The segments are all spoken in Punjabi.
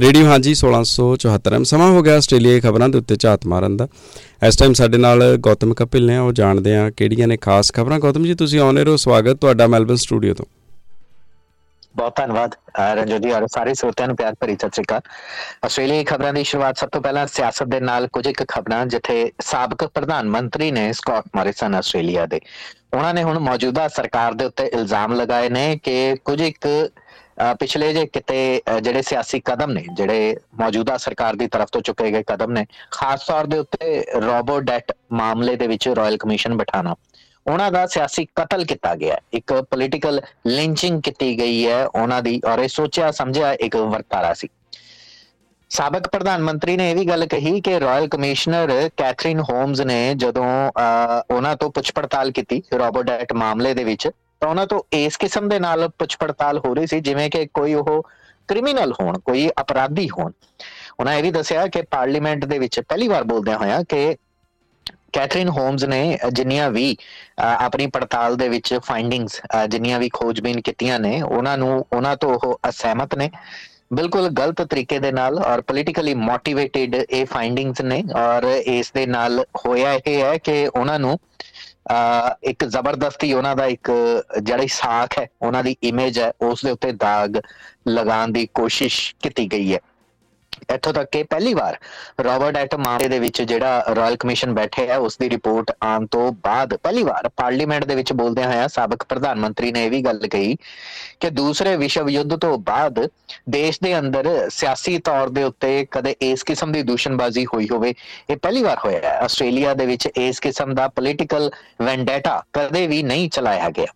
ਰੇਡੀਓ ਹਾਂਜੀ 1674 ਸਮਾਂ ਹੋ ਗਿਆ ਆਸਟ੍ਰੇਲੀਆ ਖਬਰਾਂ ਦੇ ਉੱਤੇ ਝਾਤ ਮਾਰਨ ਦਾ। ਇਸ ਟਾਈਮ ਸਾਡੇ ਨਾਲ ਗੌਤਮ ਕਪਿਲ ਨੇ, ਉਹ ਜਾਣਦੇ ਆ ਕਿਹੜੀਆਂ ਨੇ ਖਾਸ ਖਬਰਾਂ। ਗੌਤਮ ਜੀ, ਤੁਸੀਂ ਆਉਣੇ ਰਹੋ ਸਵਾਗਤ ਤੁਹਾਡਾ ਮੈਲਬਨ ਸਟੂਡੀਓ ਤੋਂ। ਬਹੁਤ ਧੰਨਵਾਦ ਰੰਜੋ ਜੀ, ਔਰ ਸਾਰੇ ਸਰੋਤਿਆਂ ਨੂੰ ਪਿਆਰ ਭਰੀ ਸਤਿ ਸ੍ਰੀ ਅਕਾਲ। ਆਸਟ੍ਰੇਲੀਆ ਖਬਰਾਂ ਦੀ ਸ਼ੁਰੂਆਤ ਸਭ ਤੋਂ ਪਹਿਲਾਂ ਸਿਆਸਤ ਦੇ ਨਾਲ ਕੁਝ ਇੱਕ ਖਬਰਾਂ, ਜਿੱਥੇ ਸਾਬਕ ਪ੍ਰਧਾਨ ਮੰਤਰੀ ਨੇ ਸਕਾਟ ਮੋਰਿਸਨ ਆਸਟ੍ਰੇਲੀਆ ਦੇ। ਉਹਨਾਂ ਨੇ ਹੁਣ ਮੌਜੂਦਾ ਸਰਕਾਰ ਦੇ ਉੱਤੇ ਇਲਜ਼ਾਮ ਲਗਾਏ ਨੇ ਕਿ ਕੁਝ ਇੱਕ ਪਿਛਲੇ ਜੇ ਕਿਤੇ ਜਿਹੜੇ ਸਿਆਸੀ ਕਦਮ ਨੇ, ਜਿਹੜੇ ਮੌਜੂਦਾ ਸਰਕਾਰ ਦੀ ਤਰਫ ਤੋਂ ਚੁੱਕੇ ਗਏ ਕਦਮ ਨੇ, ਖਾਸ ਤੌਰ ਦੇ ਉੱਤੇ ਰੋਬੋ ਡੈਟ ਮਾਮਲੇ ਦੇ ਵਿੱਚ ਰਾਇਲ ਕਮਿਸ਼ਨ ਬਿਠਾਣਾ। ਉਹਨਾਂ ਦਾ ਸਿਆਸੀ ਕਤਲ ਕੀਤਾ ਗਿਆ ਇੱਕ ਪੋਲੀਟੀਕਲ ਲਿੰਚਿੰਗ ਕੀਤੀ ਗਈ ਹੈ। ਉਹਨਾਂ ਦੀ, ਔਰ ਇਹ ਸੋਚਿਆ, ਸਮਝਿਆ, ਇੱਕ ਵਰਤਾਰਾ ਸੀ। ਸਾਬਕ ਪ੍ਰਧਾਨ ਮੰਤਰੀ ਨੇ ਇਹ ਵੀ ਗੱਲ ਕਹੀ ਕਿ ਰਾਇਲ ਕਮਿਸ਼ਨਰ ਕੈਥਰੀਨ ਹੋਮਸ ਨੇ ਜਦੋਂ ਉਹਨਾਂ ਤੋਂ ਪੁੱਛ ਪੜਤਾਲ ਕੀਤੀ ਰੋਬੋਟ ਮਾਮਲੇ ਦੇ ਵਿੱਚ ਤਾਂ ਉਹਨਾਂ ਤੋਂ ਇਸ ਕਿਸਮ ਦੇ ਨਾਲ ਪੁੱਛ ਪੜਤਾਲ ਹੋ ਰਹੀ ਸੀ, ਜਿਵੇਂ ਕਿ ਕੋਈ ਉਹ ਕ੍ਰਿਮੀਨਲ ਹੋਣ, ਕੋਈ ਅਪਰਾਧੀ ਹੋਣ। ਉਹਨਾਂ ਇਹ ਵੀ ਦੱਸਿਆ ਕਿ ਪਾਰਲੀਮੈਂਟ ਦੇ ਵਿੱਚ ਪਹਿਲੀ ਵਾਰ ਬੋਲਦਿਆਂ ਹੋਇਆ ਕਿ ਕੈਥਰੀਨ ਹੋਮਸ ਨੇ ਜਿੰਨੀਆਂ ਵੀ ਆਪਣੀ ਪੜਤਾਲ ਦੇ ਵਿੱਚ ਫਾਈਂਡਿੰਗਸ ਜਿੰਨੀਆਂ ਵੀ ਖੋਜਬੀਨ ਕੀਤੀਆਂ ਨੇ, ਉਹਨਾਂ ਨੂੰ, ਉਹਨਾਂ ਤੋਂ ਉਹ ਅਸਹਿਮਤ ਨੇ। ਬਿਲਕੁਲ ਗਲਤ ਤਰੀਕੇ ਦੇ ਨਾਲ ਔਰ ਪੋਲੀਟੀਕਲੀ ਮੋਟੀਵੇਟਿਡ ਇਹ ਫਾਈਂਡਿੰਗਸ ਨੇ ਔਰ ਇਸ ਦੇ ਨਾਲ ਹੋਇਆ ਇਹ ਹੈ ਕਿ ਉਹਨਾਂ ਨੂੰ ਇੱਕ ਜ਼ਬਰਦਸਤੀ ਉਹਨਾਂ ਦਾ ਇੱਕ ਜਿਹੜੀ ਸਾਖ ਹੈ, ਉਹਨਾਂ ਦੀ ਇਮੇਜ ਹੈ, ਉਸ ਦੇ ਉੱਤੇ ਦਾਗ ਲਗਾਉਣ ਦੀ ਕੋਸ਼ਿਸ਼ ਕੀਤੀ ਗਈ ਹੈ। ਇੱਥੋਂ ਤੱਕ ਕਿ ਪਹਿਲੀ ਵਾਰ ਰਾਬਰਟ ਐਟ ਮਾਮਲੇ ਦੇ ਵਿੱਚ ਜਿਹੜਾ ਰਾਇਲ ਕਮਿਸ਼ਨ ਬੈਠੇ ਹੈ ਉਸ ਦੀ ਰਿਪੋਰਟ ਆਉਣ ਤੋਂ ਬਾਅਦ ਪਹਿਲੀ ਵਾਰ ਪਾਰਲੀਮੈਂਟ ਦੇ ਵਿੱਚ ਬੋਲਦਿਆਂ ਹੋਇਆ ਸਾਬਕ ਪ੍ਰਧਾਨ ਮੰਤਰੀ ਨੇ ਇਹ ਵੀ ਗੱਲ ਕਹੀ ਕਿ ਦੂਸਰੇ ਵਿਸ਼ਵ ਯੁੱਧ ਤੋਂ ਬਾਅਦ ਦੇਸ਼ ਦੇ ਅੰਦਰ ਸਿਆਸੀ ਤੌਰ ਦੇ ਉੱਤੇ ਕਦੇ ਇਸ ਕਿਸਮ ਦੀ ਦੂਸ਼ਣਬਾਜ਼ੀ ਹੋਈ ਹੋਵੇ, ਇਹ ਪਹਿਲੀ ਵਾਰ ਹੋਇਆ ਹੈ। ਆਸਟ੍ਰੇਲੀਆ ਦੇ ਵਿੱਚ ਇਸ ਕਿਸਮ ਦਾ ਪੋਲੀਟੀਕਲ ਵੈਂਡੇਟਾ ਕਦੇ ਵੀ ਨਹੀਂ ਚਲਾਇਆ ਗਿਆ।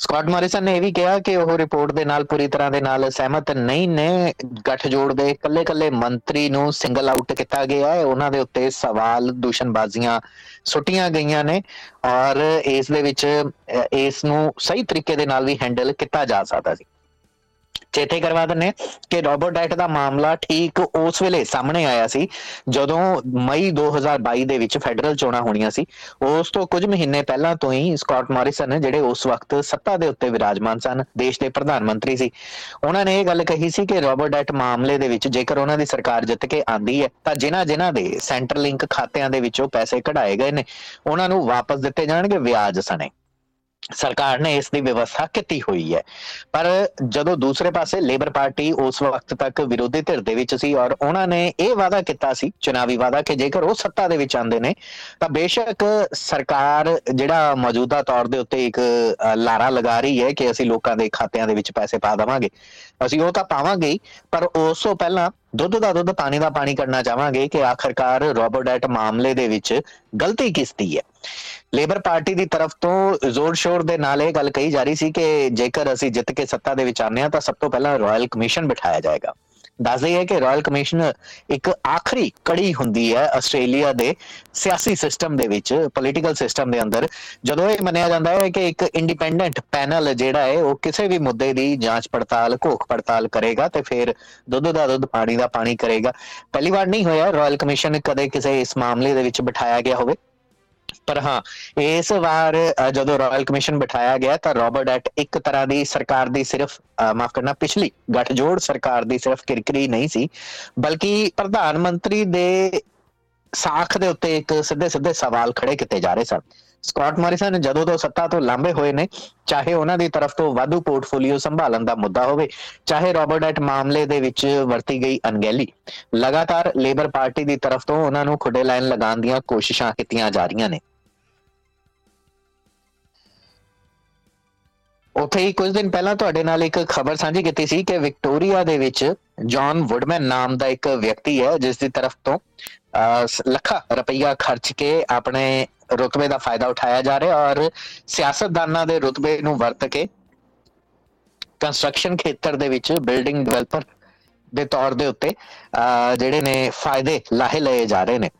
ਸਕਾਟ ਮੋਰਿਸਨ ਨੇ ਇਹ ਵੀ ਕਿਹਾ ਕਿ ਉਹ ਰਿਪੋਰਟ ਦੇ ਨਾਲ ਪੂਰੀ ਤਰ੍ਹਾਂ ਦੇ ਨਾਲ ਸਹਿਮਤ ਨਹੀਂ ਨੇ। ਗੱਠਜੋੜ ਦੇ ਇਕੱਲੇ-ਇਕੱਲੇ ਮੰਤਰੀ ਨੂੰ ਸਿੰਗਲ ਆਊਟ ਕੀਤਾ ਗਿਆ ਹੈ। ਉਹਨਾਂ ਦੇ ਉੱਤੇ ਸਵਾਲ, ਦੂਸ਼ਣਬਾਜ਼ੀਆਂ ਸੁੱਟੀਆਂ ਗਈਆਂ ਨੇ ਔਰ ਇਸ ਦੇ ਵਿੱਚ, ਇਸ ਨੂੰ ਸਹੀ ਤਰੀਕੇ ਦੇ ਨਾਲ ਵੀ ਹੈਂਡਲ ਕੀਤਾ ਜਾ ਸਕਦਾ ਸੀ। ਚੇਤੇ ਕਰਵਾ ਦਿੰਨੇ ਕਿ ਰੋਬਰਟ ਡਾਈਟ ਦਾ ਮਾਮਲਾ ਠੀਕ ਉਸ ਵੇਲੇ ਸਾਹਮਣੇ ਆਇਆ ਸੀ, ਜਦੋਂ ਮਈ 2022 ਦੇ ਵਿੱਚ ਫੈਡਰਲ ਚੋਣਾਂ ਹੋਣੀਆਂ ਸੀ। ਉਸ ਤੋਂ ਕੁਝ ਮਹੀਨੇ ਪਹਿਲਾਂ ਤੋਂ ਹੀ ਸਕਾਟ ਮੌਰਿਸਨ ਜਿਹੜੇ ਉਸ ਵਕਤ ਸੱਤਾ ਦੇ ਉੱਤੇ ਵਿਰਾਜਮਾਨ ਸਨ, ਦੇਸ਼ ਦੇ ਪ੍ਰਧਾਨ ਮੰਤਰੀ ਸੀ। ਉਹਨਾਂ ਨੇ ਇਹ ਗੱਲ ਕਹੀ ਸੀ ਕਿ ਰੋਬਰਟ ਡਾਈਟ ਮਾਮਲੇ ਦੇ ਵਿੱਚ ਜੇਕਰ ਉਹਨਾਂ ਦੀ ਸਰਕਾਰ ਜਿੱਤ ਕੇ ਆਂਦੀ ਹੈ, ਤਾਂ ਜਿਨ੍ਹਾਂ ਜਿਨ੍ਹਾਂ ਦੇ ਸੈਂਟਰ ਲਿੰਕ ਖਾਤਿਆਂ ਦੇ ਵਿੱਚੋਂ ਪੈਸੇ ਕਢਾਏ ਗਏ ਨੇ, ਉਹਨਾਂ ਨੂੰ ਵਾਪਸ ਦਿੱਤੇ ਜਾਣਗੇ ਵਿਆਜ ਸਣੇ। ਸਰਕਾਰ ਨੇ ਇਸ ਦੀ ਵਿਵਸਥਾ ਕੀਤੀ ਹੋਈ ਹੈ। ਪਰ ਜਦੋਂ ਦੂਸਰੇ ਪਾਸੇ ਲੇਬਰ ਪਾਰਟੀ ਉਸ ਵਕਤ ਤੱਕ ਵਿਰੋਧੀ ਧਿਰ ਦੇ ਵਿੱਚ ਸੀ ਔਰ ਉਹਨਾਂ ਨੇ ਇਹ ਵਾਅਦਾ ਕੀਤਾ ਸੀ, ਚੁਣਾਵੀ ਵਾਅਦਾ ਕਿ ਜੇਕਰ ਉਹ ਸੱਤਾ ਦੇ ਵਿੱਚ ਆਉਂਦੇ ਨੇ, ਤਾਂ ਬੇਸ਼ੱਕ ਸਰਕਾਰ ਜਿਹੜਾ ਮੌਜੂਦਾ ਤੌਰ ਦੇ ਉੱਤੇ ਇੱਕ ਲਾਰਾ ਲਗਾ ਰਹੀ ਹੈ ਕਿ ਅਸੀਂ ਲੋਕਾਂ ਦੇ ਖਾਤਿਆਂ ਦੇ ਵਿੱਚ ਪੈਸੇ ਪਾ ਦੇਵਾਂਗੇ। ਅਸੀਂ ਉਹ ਤਾਂ ਪਾਵਾਂਗੇ ਪਰ ਉਸ ਤੋਂ ਪਹਿਲਾਂ ਦੁੱਧ ਦਾ ਦੁੱਧ, ਪਾਣੀ ਦਾ ਪਾਣੀ ਕਰਨਾ ਚਾਹਾਂਗੇ ਕਿ ਆਖਰਕਾਰ ਰੋਬੋਟ ਮਾਮਲੇ ਦੇ ਵਿੱਚ ਗਲਤੀ ਕਿਸ ਦੀ ਹੈ। ਲੇਬਰ ਪਾਰਟੀ ਦੀ ਤਰਫ ਤੋਂ ਜ਼ੋਰ ਸ਼ੋਰ ਦੇ ਨਾਲ ਇਹ ਗੱਲ ਕਹੀ ਜਾ ਰਹੀ ਸੀ ਕਿ ਜੇਕਰ ਅਸੀਂ ਜਿੱਤ ਕੇ ਸੱਤਾ ਦੇ ਵਿੱਚ ਆਨੇ ਆ ਤਾਂ ਸਭ ਤੋਂ ਪਹਿਲਾਂ ਰਾਇਲ ਕਮਿਸ਼ਨ ਬਿਠਾਇਆ ਜਾਏਗਾ। ਦੱਸਦੇ ਹੈ ਕਿ ਰਾਇਲ ਕਮਿਸ਼ਨ ਇੱਕ ਆਖਰੀ ਕੜੀ ਹੁੰਦੀ ਹੈ ਆਸਟ੍ਰੇਲੀਆ ਦੇ ਸਿਆਸੀ ਸਿਸਟਮ ਦੇ ਵਿੱਚ ਪੋਲੀਟੀਕਲ ਸਿਸਟਮ ਦੇ ਅੰਦਰ। ਜਦੋਂ ਇਹ ਮੰਨਿਆ ਜਾਂਦਾ ਹੈ ਕਿ ਇੱਕ ਇੰਡੀਪੈਂਡੈਂਟ ਪੈਨਲ ਜਿਹੜਾ ਹੈ, ਉਹ ਕਿਸੇ ਵੀ ਮੁੱਦੇ ਦੀ ਜਾਂਚ ਪੜਤਾਲ, ਘੋਖ ਪੜਤਾਲ ਕਰੇਗਾ ਤੇ ਫਿਰ ਦੁੱਧ ਦਾ ਦੁੱਧ, ਪਾਣੀ ਦਾ ਪਾਣੀ ਕਰੇਗਾ। ਪਹਿਲੀ ਵਾਰ ਨਹੀਂ ਹੋਇਆ ਰਾਇਲ ਕਮਿਸ਼ਨ ਕਦੇ ਕਿਸੇ ਇਸ ਮਾਮਲੇ ਦੇ ਵਿੱਚ ਬਿਠਾਇਆ ਗਿਆ ਹੋਵੇ। ਪਰ ਹਾਂ, ਇਸ ਵਾਰ ਜਦੋਂ ਰਾਇਲ ਕਮਿਸ਼ਨ ਬਿਠਾਇਆ ਗਿਆ, ਤਾਂ ਰੋਬਰਟ ਐਟ ਇੱਕ ਤਰ੍ਹਾਂ ਦੀ ਸਰਕਾਰ ਦੀ ਸਿਰਫ ਮਾਫ ਕਰਨਾ, ਪਿਛਲੀ ਗੱਠਜੋੜ ਸਰਕਾਰ ਦੀ ਸਿਰਫ ਕਿਰਕਰੀ ਨਹੀਂ ਸੀ, ਬਲਕਿ ਪ੍ਰਧਾਨ ਮੰਤਰੀ ਦੇ ਸਾਖ ਦੇ ਉੱਤੇ ਇੱਕ ਸਿੱਧੇ ਸਿੱਧੇ ਸਵਾਲ ਖੜੇ ਕੀਤੇ ਜਾ ਰਹੇ ਸਨ। ਸਕਾਟ ਮੋਰਿਸਨ ਜਦੋਂ ਤੋਂ ਸੱਤਾ ਤੋਂ ਲਾਂਬੇ ਹੋਏ ਨੇ, ਚਾਹੇ ਉਹਨਾਂ ਦੀ ਤਰਫ ਤੋਂ ਵਾਧੂ ਪੋਰਟਫੋਲੀਓ ਸੰਭਾਲਣ ਦਾ ਮੁੱਦਾ ਹੋਵੇ, ਚਾਹੇ ਰੋਬਰਟ ਐਟ ਮਾਮਲੇ ਦੇ ਵਿੱਚ ਵਰਤੀ ਗਈ ਅਨਗੈਲੀ ਲਗਾਤਾਰ ਲੇਬਰ ਪਾਰਟੀ ਦੀ ਤਰਫ ਤੋਂ ਉਹਨਾਂ ਨੂੰ ਖੁੱਡੇ ਲਾਈਨ ਲਗਾਉਣ ਦੀਆਂ ਕੋਸ਼ਿਸ਼ਾਂ ਕੀਤੀਆਂ ਜਾ ਰਹੀਆਂ ਨੇ। ਉਥੇ ਹੀ ਕੁਝ ਦਿਨ ਪਹਿਲਾਂ ਤੁਹਾਡੇ ਨਾਲ ਇੱਕ ਖਬਰ ਸਾਂਝੀ ਕੀਤੀ ਸੀ ਕਿ ਵਿਕਟੋਰੀਆ ਦੇ ਵਿੱਚ ਜੌਨ ਵੁੱਡਮੈਨ ਨਾਮ ਦਾ ਇੱਕ ਵਿਅਕਤੀ ਹੈ, ਜਿਸ ਦੀ ਤਰਫ ਤੋਂ ਲੱਖਾਂ ਰੁਪਈਆ ਖਰਚ ਕੇ ਆਪਣੇ ਰੁਤਬੇ ਦਾ ਫਾਇਦਾ ਉਠਾਇਆ ਜਾ ਰਿਹਾ ਔਰ ਸਿਆਸਤਦਾਨਾਂ ਦੇ ਰੁਤਬੇ ਨੂੰ ਵਰਤ ਕੇ ਕੰਸਟਰਕਸ਼ਨ ਖੇਤਰ ਦੇ ਵਿੱਚ ਬਿਲਡਿੰਗ ਡਿਵੈਲਪਰ ਦੇ ਤੌਰ ਦੇ ਉੱਤੇ ਜਿਹੜੇ ਨੇ ਫਾਇਦੇ ਲਾਹੇ ਲਏ ਜਾ ਰਹੇ ਨੇ।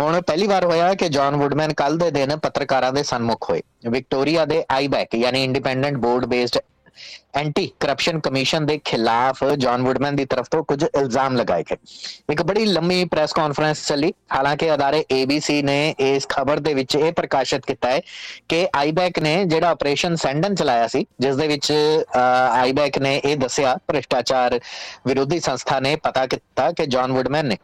ਹੁਣ ਪਹਿਲੀ ਵਾਰ ਹੋਇਆ ਕਿ ਜੌਨ ਵੁੱਡਮੈਨ ਕੱਲ ਦੇ ਦਿਨ ਪੱਤਰਕਾਰਾਂ ਦੇ ਸਨਮੁਖ ਹੋਏ। ਵਿਕਟੋਰੀਆ ਦੇ ਆਈਬੈਕ, ਯਾਨੀ independent board based anti corruption commission ਦੇ ਖਿਲਾਫ ਜੌਨ ਵੁਡਮੈਨ ਦੀ ਤਰਫ ਤੋਂ ਕੁਝ ਇਲਜ਼ਾਮ ਲਗਾਏ ਗਏ। ਇੱਕ ਬੜੀ ਲੰਮੀ ਪ੍ਰੈਸ ਕਾਨਫਰੰਸ ਚੱਲੀ। ਹਾਲਾਂਕਿ ਅਦਾਰੇ ABC ਨੇ ਇਸ ਖਬਰ ਦੇ ਵਿੱਚ ਇਹ ਪ੍ਰਕਾਸ਼ਿਤ ਕੀਤਾ ਹੈ ਕਿ ਆਈਬੈਕ ਨੇ ਜਿਹੜਾ ਆਪਰੇਸ਼ਨ ਸੈਂਡਨ ਚਲਾਇਆ ਸੀ, ਜਿਸ ਦੇ ਵਿੱਚ ਆਈਬੈਕ ਨੇ ਇਹ ਦੱਸਿਆ, ਭ੍ਰਿਸ਼ਟਾਚਾਰ ਵਿਰੋਧੀ ਸੰਸਥਾ ਨੇ ਪਤਾ ਕੀਤਾ ਕਿ ਜੌਨ ਵੁਡਮੈਨ ਨੇ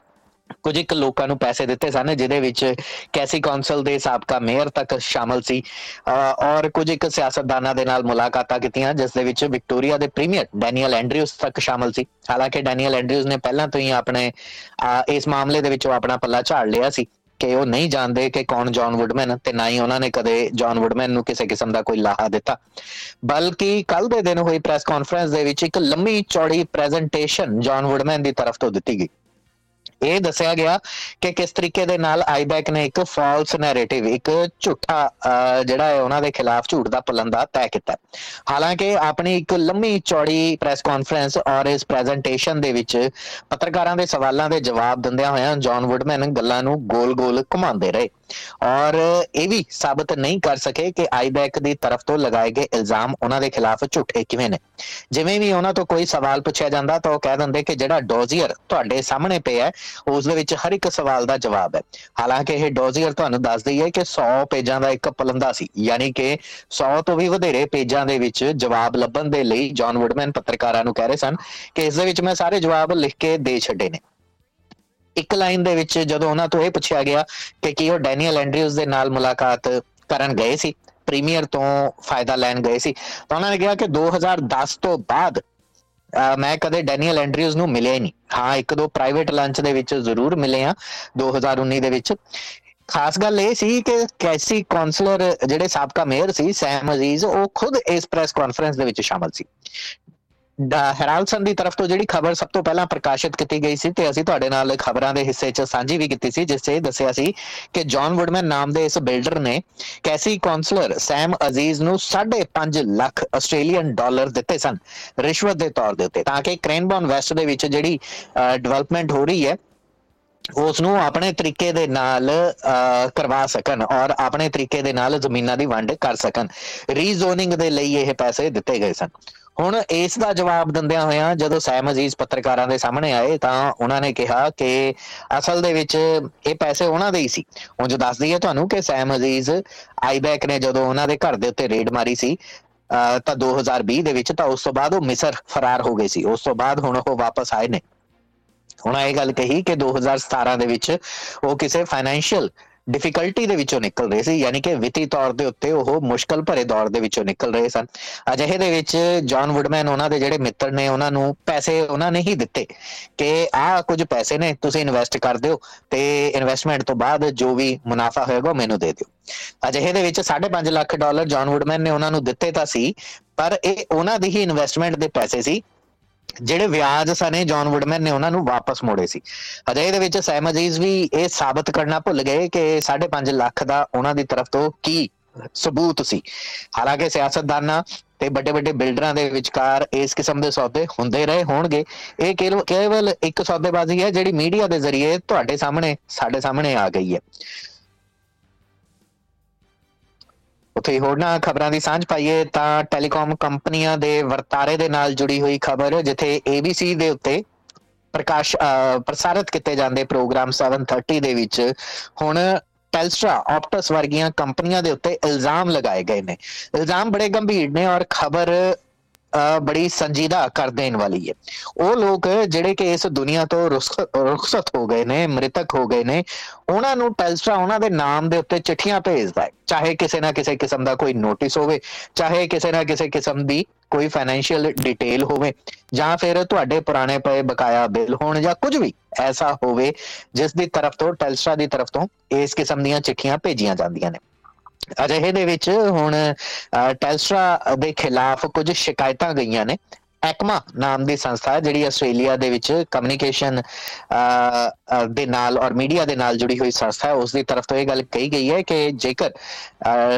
ਕੁਝ ਇੱਕ ਲੋਕਾਂ ਨੂੰ ਪੈਸੇ ਦਿੱਤੇ ਸਨ, ਜਿਹਦੇ ਵਿੱਚ ਕੈਸੀ ਕੌਂਸਲ ਦੇ ਸਾਬਕਾ ਮੇਅਰ ਤੱਕ ਸ਼ਾਮਲ ਸੀ ਔਰ ਕੁਝ ਇੱਕ ਸਿਆਸਤਦਾਨਾਂ ਦੇ ਨਾਲ ਮੁਲਾਕਾਤਾਂ ਕੀਤੀਆਂ, ਜਿਸ ਦੇ ਵਿੱਚ ਵਿਕਟੋਰੀਆ ਦੇ ਪ੍ਰੀਮੀਅਰ ਡੈਨੀਅਲ ਐਂਡਰਿਊਸ ਤੱਕ ਸ਼ਾਮਲ ਸੀ। ਹਾਲਾਂਕਿ ਡੈਨੀਅਲ ਐਂਡਰਿਊਸ ਨੇ ਪਹਿਲਾਂ ਤੋਂ ਹੀ ਆਪਣੇ ਇਸ ਮਾਮਲੇ ਦੇ ਵਿੱਚੋਂ ਆਪਣਾ ਪੱਲਾ ਝਾੜ ਲਿਆ ਸੀ ਕਿ ਉਹ ਨਹੀਂ ਜਾਣਦੇ ਕਿ ਕੌਣ ਜੌਨ ਵੁਡਮੈਨ ਤੇ ਨਾ ਹੀ ਉਹਨਾਂ ਨੇ ਕਦੇ ਜੌਨ ਵੁਡਮੈਨ ਨੂੰ ਕਿਸੇ ਕਿਸਮ ਦਾ ਕੋਈ ਲਾਹਾ ਦਿੱਤਾ। ਬਲਕਿ ਕੱਲ ਦੇ ਦਿਨ ਹੋਈ ਪ੍ਰੈਸ ਕਾਨਫਰੰਸ ਦੇ ਵਿੱਚ ਇੱਕ ਲੰਮੀ ਚੌੜੀ ਪ੍ਰੈਜੈਂਟੇਸ਼ਨ ਜੌਨ ਵੁਡਮੈਨ ਦੀ ਤਰਫ ਤੋਂ ਦਿੱਤੀ ਗਈ। ਇਹ ਦੱਸਿਆ ਗਿਆ ਕਿ ਕਿਸ ਤਰੀਕੇ ਦੇ ਨਾਲ ਆਈਬੈਕ ਨੇ ਇੱਕ ਫਾਲਸ ਨੈਰੇਟਿਵ ਇੱਕ ਝੂਠਾ ਜਿਹੜਾ ਹੈ ਉਹਨਾਂ ਦੇ ਖਿਲਾਫ ਝੂਠ ਦਾ ਪਲੰਦਾ ਤੈਅ ਕੀਤਾ ਹਾਲਾਂਕਿ ਆਪਣੀ ਇੱਕ ਲੰਮੀ ਚੌੜੀ ਪ੍ਰੈਸ ਕਾਨਫਰੰਸ ਔਰ ਇਸ ਪ੍ਰੈਜੈਂਟੇਸ਼ਨ ਦੇ ਵਿੱਚ ਪੱਤਰਕਾਰਾਂ ਦੇ ਸਵਾਲਾਂ ਦੇ ਜਵਾਬ ਦਿੰਦਿਆਂ ਹੋਇਆਂ ਜੌਨ ਵੁਡਮੈਨ ਗੱਲਾਂ ਨੂੰ ਗੋਲ-ਗੋਲ ਘੁਮਾਉਂਦੇ ਰਹੇ। ਔਰ ਇਹ ਵੀ ਸਾਬਤ ਨਹੀਂ ਕਰ ਸਕੇ ਕਿ ਆਈਬੈਕ ਦੀ ਤਰਫ ਤੋਂ ਲਗਾਏ ਗਏ ਇਲਜ਼ਾਮ ਉਹਨਾਂ ਦੇ ਖਿਲਾਫ ਝੂਠੇ ਕਿਵੇਂ ਨੇ। ਜਿਵੇਂ ਵੀ ਉਹਨਾਂ ਤੋਂ ਕੋਈ ਸਵਾਲ ਪੁੱਛਿਆ ਜਾਂਦਾ ਤਾਂ ਉਹ ਕਹਿ ਦਿੰਦੇ ਕਿ ਜਿਹੜਾ ਡੋਜ਼ੀਅਰ ਤੁਹਾਡੇ ਸਾਹਮਣੇ ਪਿਆ ਹੈ, ਉਸ ਦੇ ਵਿੱਚ ਹਰ ਇੱਕ ਸਵਾਲ ਦਾ ਜਵਾਬ ਹੈ। ਹਾਲਾਂਕਿ ਇਹ ਡੋਜ਼ੀਅਰ ਤੁਹਾਨੂੰ ਦੱਸ ਦਈ ਹੈ ਕਿ 100 ਪੇਜਾਂ ਦਾ ਇੱਕ ਪਲੰਦਾ ਸੀ, ਯਾਨੀ ਕਿ 100 ਤੋਂ ਵੀ ਵਧੇਰੇ ਪੇਜਾਂ ਦੇ ਵਿੱਚ ਜਵਾਬ ਲੱਭਣ ਦੇ ਲਈ ਜੌਨ ਵੁਡਮੈਨ ਪੱਤਰਕਾਰਾਂ ਨੂੰ ਕਹਿ ਰਹੇ ਸਨ ਕਿ ਇਸ ਦੇ ਵਿੱਚ ਮੈਂ ਸਾਰੇ ਜਵਾਬ ਲਿਖ ਕੇ ਦੇ ਛੱਡੇ ਨੇ। ਇੱਕ ਲਾਈਨ ਦੇ ਵਿੱਚ ਜਦੋਂ ਉਹਨਾਂ ਤੋਂ ਇਹ ਪੁੱਛਿਆ ਗਿਆ ਕਿ ਕੀ ਉਹ ਡੈਨੀਅਲ ਐਂਡਰਿਊਸ ਦੇ ਨਾਲ ਮੁਲਾਕਾਤ ਕਰਨ ਗਏ ਸੀ, ਪ੍ਰੀਮੀਅਰ ਤੋਂ ਫਾਇਦਾ ਲੈਣ ਗਏ ਸੀ, ਤਾਂ ਉਹਨਾਂ ਨੇ ਕਿਹਾ ਕਿ 2010 ਤੋਂ ਬਾਅਦ ਮੈਂ ਕਦੇ ਡੈਨੀਅਲ ਐਂਡਰਿਊਸ ਨੂੰ ਮਿਲਿਆ ਹੀ ਨਹੀਂ। ਹਾਂ, ਇੱਕ ਦੋ ਪ੍ਰਾਈਵੇਟ ਲੰਚ ਦੇ ਵਿੱਚ ਜ਼ਰੂਰ ਮਿਲੇ ਆ 2019 ਦੇ ਵਿੱਚ। ਖਾਸ ਗੱਲ ਇਹ ਸੀ ਕਿ ਕੈਸੀ ਕਾਉਂਸਲਰ ਜਿਹੜੇ ਸਾਬਕਾ ਮੇਅਰ ਸੀ, ਸੈਮ ਅਜ਼ੀਜ਼, ਉਹ ਖੁਦ ਇਸ ਪ੍ਰੈਸ ਕਾਨਫਰੰਸ ਦੇ ਵਿੱਚ ਸ਼ਾਮਲ ਸੀ। ਹੈਰਾਲਸਨ ਦੀ ਤਰਫ ਤੋਂ ਜਿਹੜੀ ਖਬਰ ਸਭ ਤੋਂ ਪਹਿਲਾਂ ਪ੍ਰਕਾਸ਼ਿਤ ਕੀਤੀ ਗਈ ਸੀ ਤੇ ਅਸੀਂ ਤੁਹਾਡੇ ਨਾਲ ਖਬਰਾਂ ਦੇ ਹਿੱਸੇ 'ਚ ਸਾਂਝੀ ਵੀ ਕੀਤੀ ਸੀ, ਜਿਸ 'ਚ ਇਹ ਦੱਸਿਆ ਸੀ ਕਿ ਜੌਨ ਵੁਡਮੈਨ ਨਾਮ ਦੇ ਇਸ ਬਿਲਡਰ ਨੇ ਕੈਸੀ ਕਾਉਂਸਲਰ ਸੈਮ ਅਜ਼ੀਜ਼ ਨੂੰ 5.5 ਲੱਖ ਆਸਟ੍ਰੇਲੀਅਨ ਡਾਲਰ ਦਿੱਤੇ ਸਨ, ਰਿਸ਼ਵਤ ਦੇ ਤੌਰ ਦੇ ਉੱਤੇ। ਤਾਂ ਕਿ ਕ੍ਰੇਨਬੌਨ ਵੈਸਟ ਦੇ ਵਿੱਚ ਜਿਹੜੀ ਡਿਵੈਲਪਮੈਂਟ ਹੋ ਰਹੀ ਹੈ, ਉਸ ਨੂੰ ਆਪਣੇ ਤਰੀਕੇ ਦੇ ਨਾਲ ਕਰਵਾ ਸਕਣ ਔਰ ਆਪਣੇ ਤਰੀਕੇ ਦੇ ਨਾਲ ਜ਼ਮੀਨਾਂ ਦੀ ਵੰਡ ਕਰ ਸਕਣ। ਰੀਜ਼ੋਨਿੰਗ ਦੇ ਲਈ ਇਹ ਪੈਸੇ ਦਿੱਤੇ ਗਏ ਸਨ। ਹੁਣ ਇਸ ਦਾ ਜਵਾਬ ਦਿੰਦਿਆਂ ਹੋਇਆਂ ਜਦੋਂ ਸੈਮ ਅਜ਼ੀਜ਼ ਪੱਤਰਕਾਰਾਂ ਦੇ ਸਾਹਮਣੇ ਆਏ ਤਾਂ ਉਹਨਾਂ ਨੇ ਕਿਹਾ ਕਿ ਅਸਲ ਦੇ ਵਿੱਚ ਇਹ ਪੈਸੇ ਉਹਨਾਂ ਦੇ ਹੀ ਸੀ। ਉਹ ਜੋ ਦੱਸਦੀ ਹੈ ਤੁਹਾਨੂੰ ਕਿ ਸੈਮ ਅਜ਼ੀਜ਼ ਆਈਬੈਕ ਨੇ ਜਦੋਂ ਉਹਨਾਂ ਦੇ ਘਰ ਦੇ ਉੱਤੇ ਰੇਡ ਮਾਰੀ ਸੀ ਤਾਂ 2020 ਦੇ ਵਿੱਚ ਤਾਂ ਉਸ ਤੋਂ ਬਾਅਦ ਉਹ ਮਿਸਰ ਫਰਾਰ ਹੋ ਗਏ ਸੀ। ਉਸ ਤੋਂ ਬਾਅਦ ਹੁਣ ਉਹ ਵਾਪਸ ਆਏ ਨੇ। ਹੁਣ ਇਹ ਗੱਲ ਕਹੀ ਕਿ 2017 ਦੇ ਵਿੱਚ ਉਹ ਕਿਸੇ ਫਾਈਨੈਂਸ਼ੀਅਲ ਡਿਫਿਕਲਟੀ ਦੇ ਵਿੱਚੋਂ ਨਿਕਲ ਰਹੇ ਸੀ, ਯਾਨੀ ਕਿ ਵਿੱਤੀ ਤੌਰ ਦੇ ਉੱਤੇ ਉਹ ਮੁਸ਼ਕਲ ਭਰੇ ਦੌਰ ਦੇ ਵਿੱਚੋਂ ਨਿਕਲ ਰਹੇ ਸਨ। ਅਜਿਹੇ ਦੇ ਵਿੱਚ ਜੌਨ ਵੁਡਮੈਨ ਉਹਨਾਂ ਦੇ ਜਿਹੜੇ ਮਿੱਤਰ ਨੇ, ਉਹਨਾਂ ਨੂੰ ਪੈਸੇ ਉਹਨਾਂ ਨੇ ਹੀ ਦਿੱਤੇ ਕਿ ਆਹ ਕੁਝ ਪੈਸੇ ਨੇ, ਤੁਸੀਂ ਇਨਵੈਸਟ ਕਰ ਦਿਓ ਤੇ ਇਨਵੈਸਟਮੈਂਟ ਤੋਂ ਬਾਅਦ ਜੋ ਵੀ ਮੁਨਾਫਾ ਹੋਏਗਾ ਮੈਨੂੰ ਦੇ ਦਿਓ। ਅਜਿਹੇ ਦੇ ਵਿੱਚ 5.5 ਲੱਖ ਡਾਲਰ ਜੌਨ ਵੁਡਮੈਨ ਨੇ ਉਹਨਾਂ ਨੂੰ ਦਿੱਤੇ ਤਾਂ ਸੀ, ਪਰ ਇਹ ਉਹਨਾਂ ਦੀ ਹੀ ਇਨਵੈਸਟਮੈਂਟ ਦੇ ਪੈਸੇ ਸੀ ਜਿਹੜੇ ਵਿਆਜ ਸਨੇ ਜੌਨ ਵੁਡਮੈਨ ਨੇ ਉਹਨਾਂ ਨੂੰ ਵਾਪਸ ਮੋੜੇ ਸੀ। ਅਜੇ ਇਹਦੇ ਵਿੱਚ ਸੈਮ ਅਜ਼ੀਜ਼ ਵੀ ਇਹ ਸਾਬਤ ਕਰਨਾ ਭੁੱਲ ਗਏ ਕਿ 5.5 ਲੱਖ ਦਾ ਉਹਨਾਂ ਦੀ ਤਰਫ ਤੋਂ ਕੀ ਸਬੂਤ ਸੀ। ਹਾਲਾਂਕਿ ਸਿਆਸਤਦਾਨਾਂ ਤੇ ਵੱਡੇ ਵੱਡੇ ਬਿਲਡਰਾਂ ਦੇ ਵਿਚਕਾਰ ਇਸ ਕਿਸਮ ਦੇ ਸੌਦੇ ਹੁੰਦੇ ਰਹੇ ਹੋਣਗੇ। ਇਹ ਕੇਵਲ ਇੱਕ ਸੌਦੇਬਾਜ਼ੀ ਹੈ ਜਿਹੜੀ ਮੀਡੀਆ ਦੇ ਜ਼ਰੀਏ ਤੁਹਾਡੇ ਸਾਹਮਣੇ, ਸਾਡੇ ਸਾਹਮਣੇ ਆ ਗਈ ਹੈ। ਉਥੇ ਹੋਰਨਾਂ ਖਬਰਾਂ ਦੀ ਸਾਂਝ ਪਾਈਏ, ਤਾਂ ਟੈਲੀਕਾਮ ਕੰਪਨੀਆਂ ਦੇ ਵਰਤਾਰੇ ਦੇ ਨਾਲ ਜੁੜੀ ਹੋਈ ਖਬਰ, ਜਿੱਥੇ ABC ਦੇ ਉੱਤੇ ਪ੍ਰਕਾਸ਼ ਪ੍ਰਸਾਰਿਤ ਕੀਤੇ ਜਾਂਦੇ ਪ੍ਰੋਗਰਾਮ 730 ਦੇ ਵਿੱਚ ਹੁਣ ਟੈਲਸਟਰਾ, ਆਪਟਸ ਵਰਗੀਆਂ ਕੰਪਨੀਆਂ ਦੇ ਉੱਤੇ ਇਲਜ਼ਾਮ ਲਗਾਏ ਗਏ ਨੇ। ਇਲਜ਼ਾਮ ਬੜੇ ਗੰਭੀਰ ਨੇ ਔਰ ਖਬਰ ਬੜੀ ਸੰਜੀਦਾ ਕਰ ਦੇਣ ਵਾਲੀ ਹੈ। ਉਹ ਲੋਕ ਜਿਹੜੇ ਕਿ ਇਸ ਦੁਨੀਆ ਤੋਂ ਰੁਖਸਤ ਹੋ ਗਏ ਨੇ, ਮ੍ਰਿਤਕ ਹੋ ਗਏ ਨੇ, ਉਹਨਾਂ ਨੂੰ ਟੈਲਸਟਰਾ ਉਹਨਾਂ ਦੇ ਨਾਮ ਦੇ ਉੱਤੇ ਚਿੱਠੀਆਂ ਭੇਜਦਾ ਹੈ। ਚਾਹੇ ਕਿਸੇ ਨਾ ਕਿਸੇ ਕਿਸਮ ਦਾ ਕੋਈ ਨੋਟਿਸ ਹੋਵੇ, ਚਾਹੇ ਕਿਸੇ ਨਾ ਕਿਸੇ ਕਿਸਮ ਦੀ ਕੋਈ ਫਾਈਨੈਂਸ਼ੀਅਲ ਡਿਟੇਲ ਹੋਵੇ, ਜਾਂ ਫਿਰ ਤੁਹਾਡੇ ਪੁਰਾਣੇ ਪਏ ਬਕਾਇਆ ਬਿੱਲ ਹੋਣ ਜਾਂ ਕੁਝ ਵੀ ਐਸਾ ਹੋਵੇ, ਜਿਸ ਦੀ ਤਰਫ ਤੋਂ ਟੈਲਸਟਰਾ ਦੀ ਤਰਫ ਤੋਂ ਇਸ ਕਿਸਮ ਦੀਆਂ ਚਿੱਠੀਆਂ ਭੇਜੀਆਂ ਜਾਂਦੀਆਂ ਨੇ। ਅਜਿਹੇ ਦੇ ਵਿੱਚ ਹੁਣ ਟੈਲਸਟਰਾ ਦੇ ਖਿਲਾਫ ਕੁਝ ਸ਼ਿਕਾਇਤਾਂ ਗਈਆਂ ਨੇ। ਐਕਮਾ ਨਾਮ ਦੀ ਸੰਸਥਾ ਜਿਹੜੀ ਆਸਟ੍ਰੇਲੀਆ ਦੇ ਵਿੱਚ ਕਮਿਊਨੀਕੇਸ਼ਨ ਦੇ ਨਾਲ ਔਰ ਮੀਡੀਆ ਦੇ ਨਾਲ ਜੁੜੀ ਹੋਈ ਸੰਸਥਾ ਹੈ। ਉਸ ਦੀ ਤਰਫ ਤੋਂ ਇਹ ਗੱਲ ਕਹੀ ਗਈ ਹੈ ਕਿ ਜੇਕਰ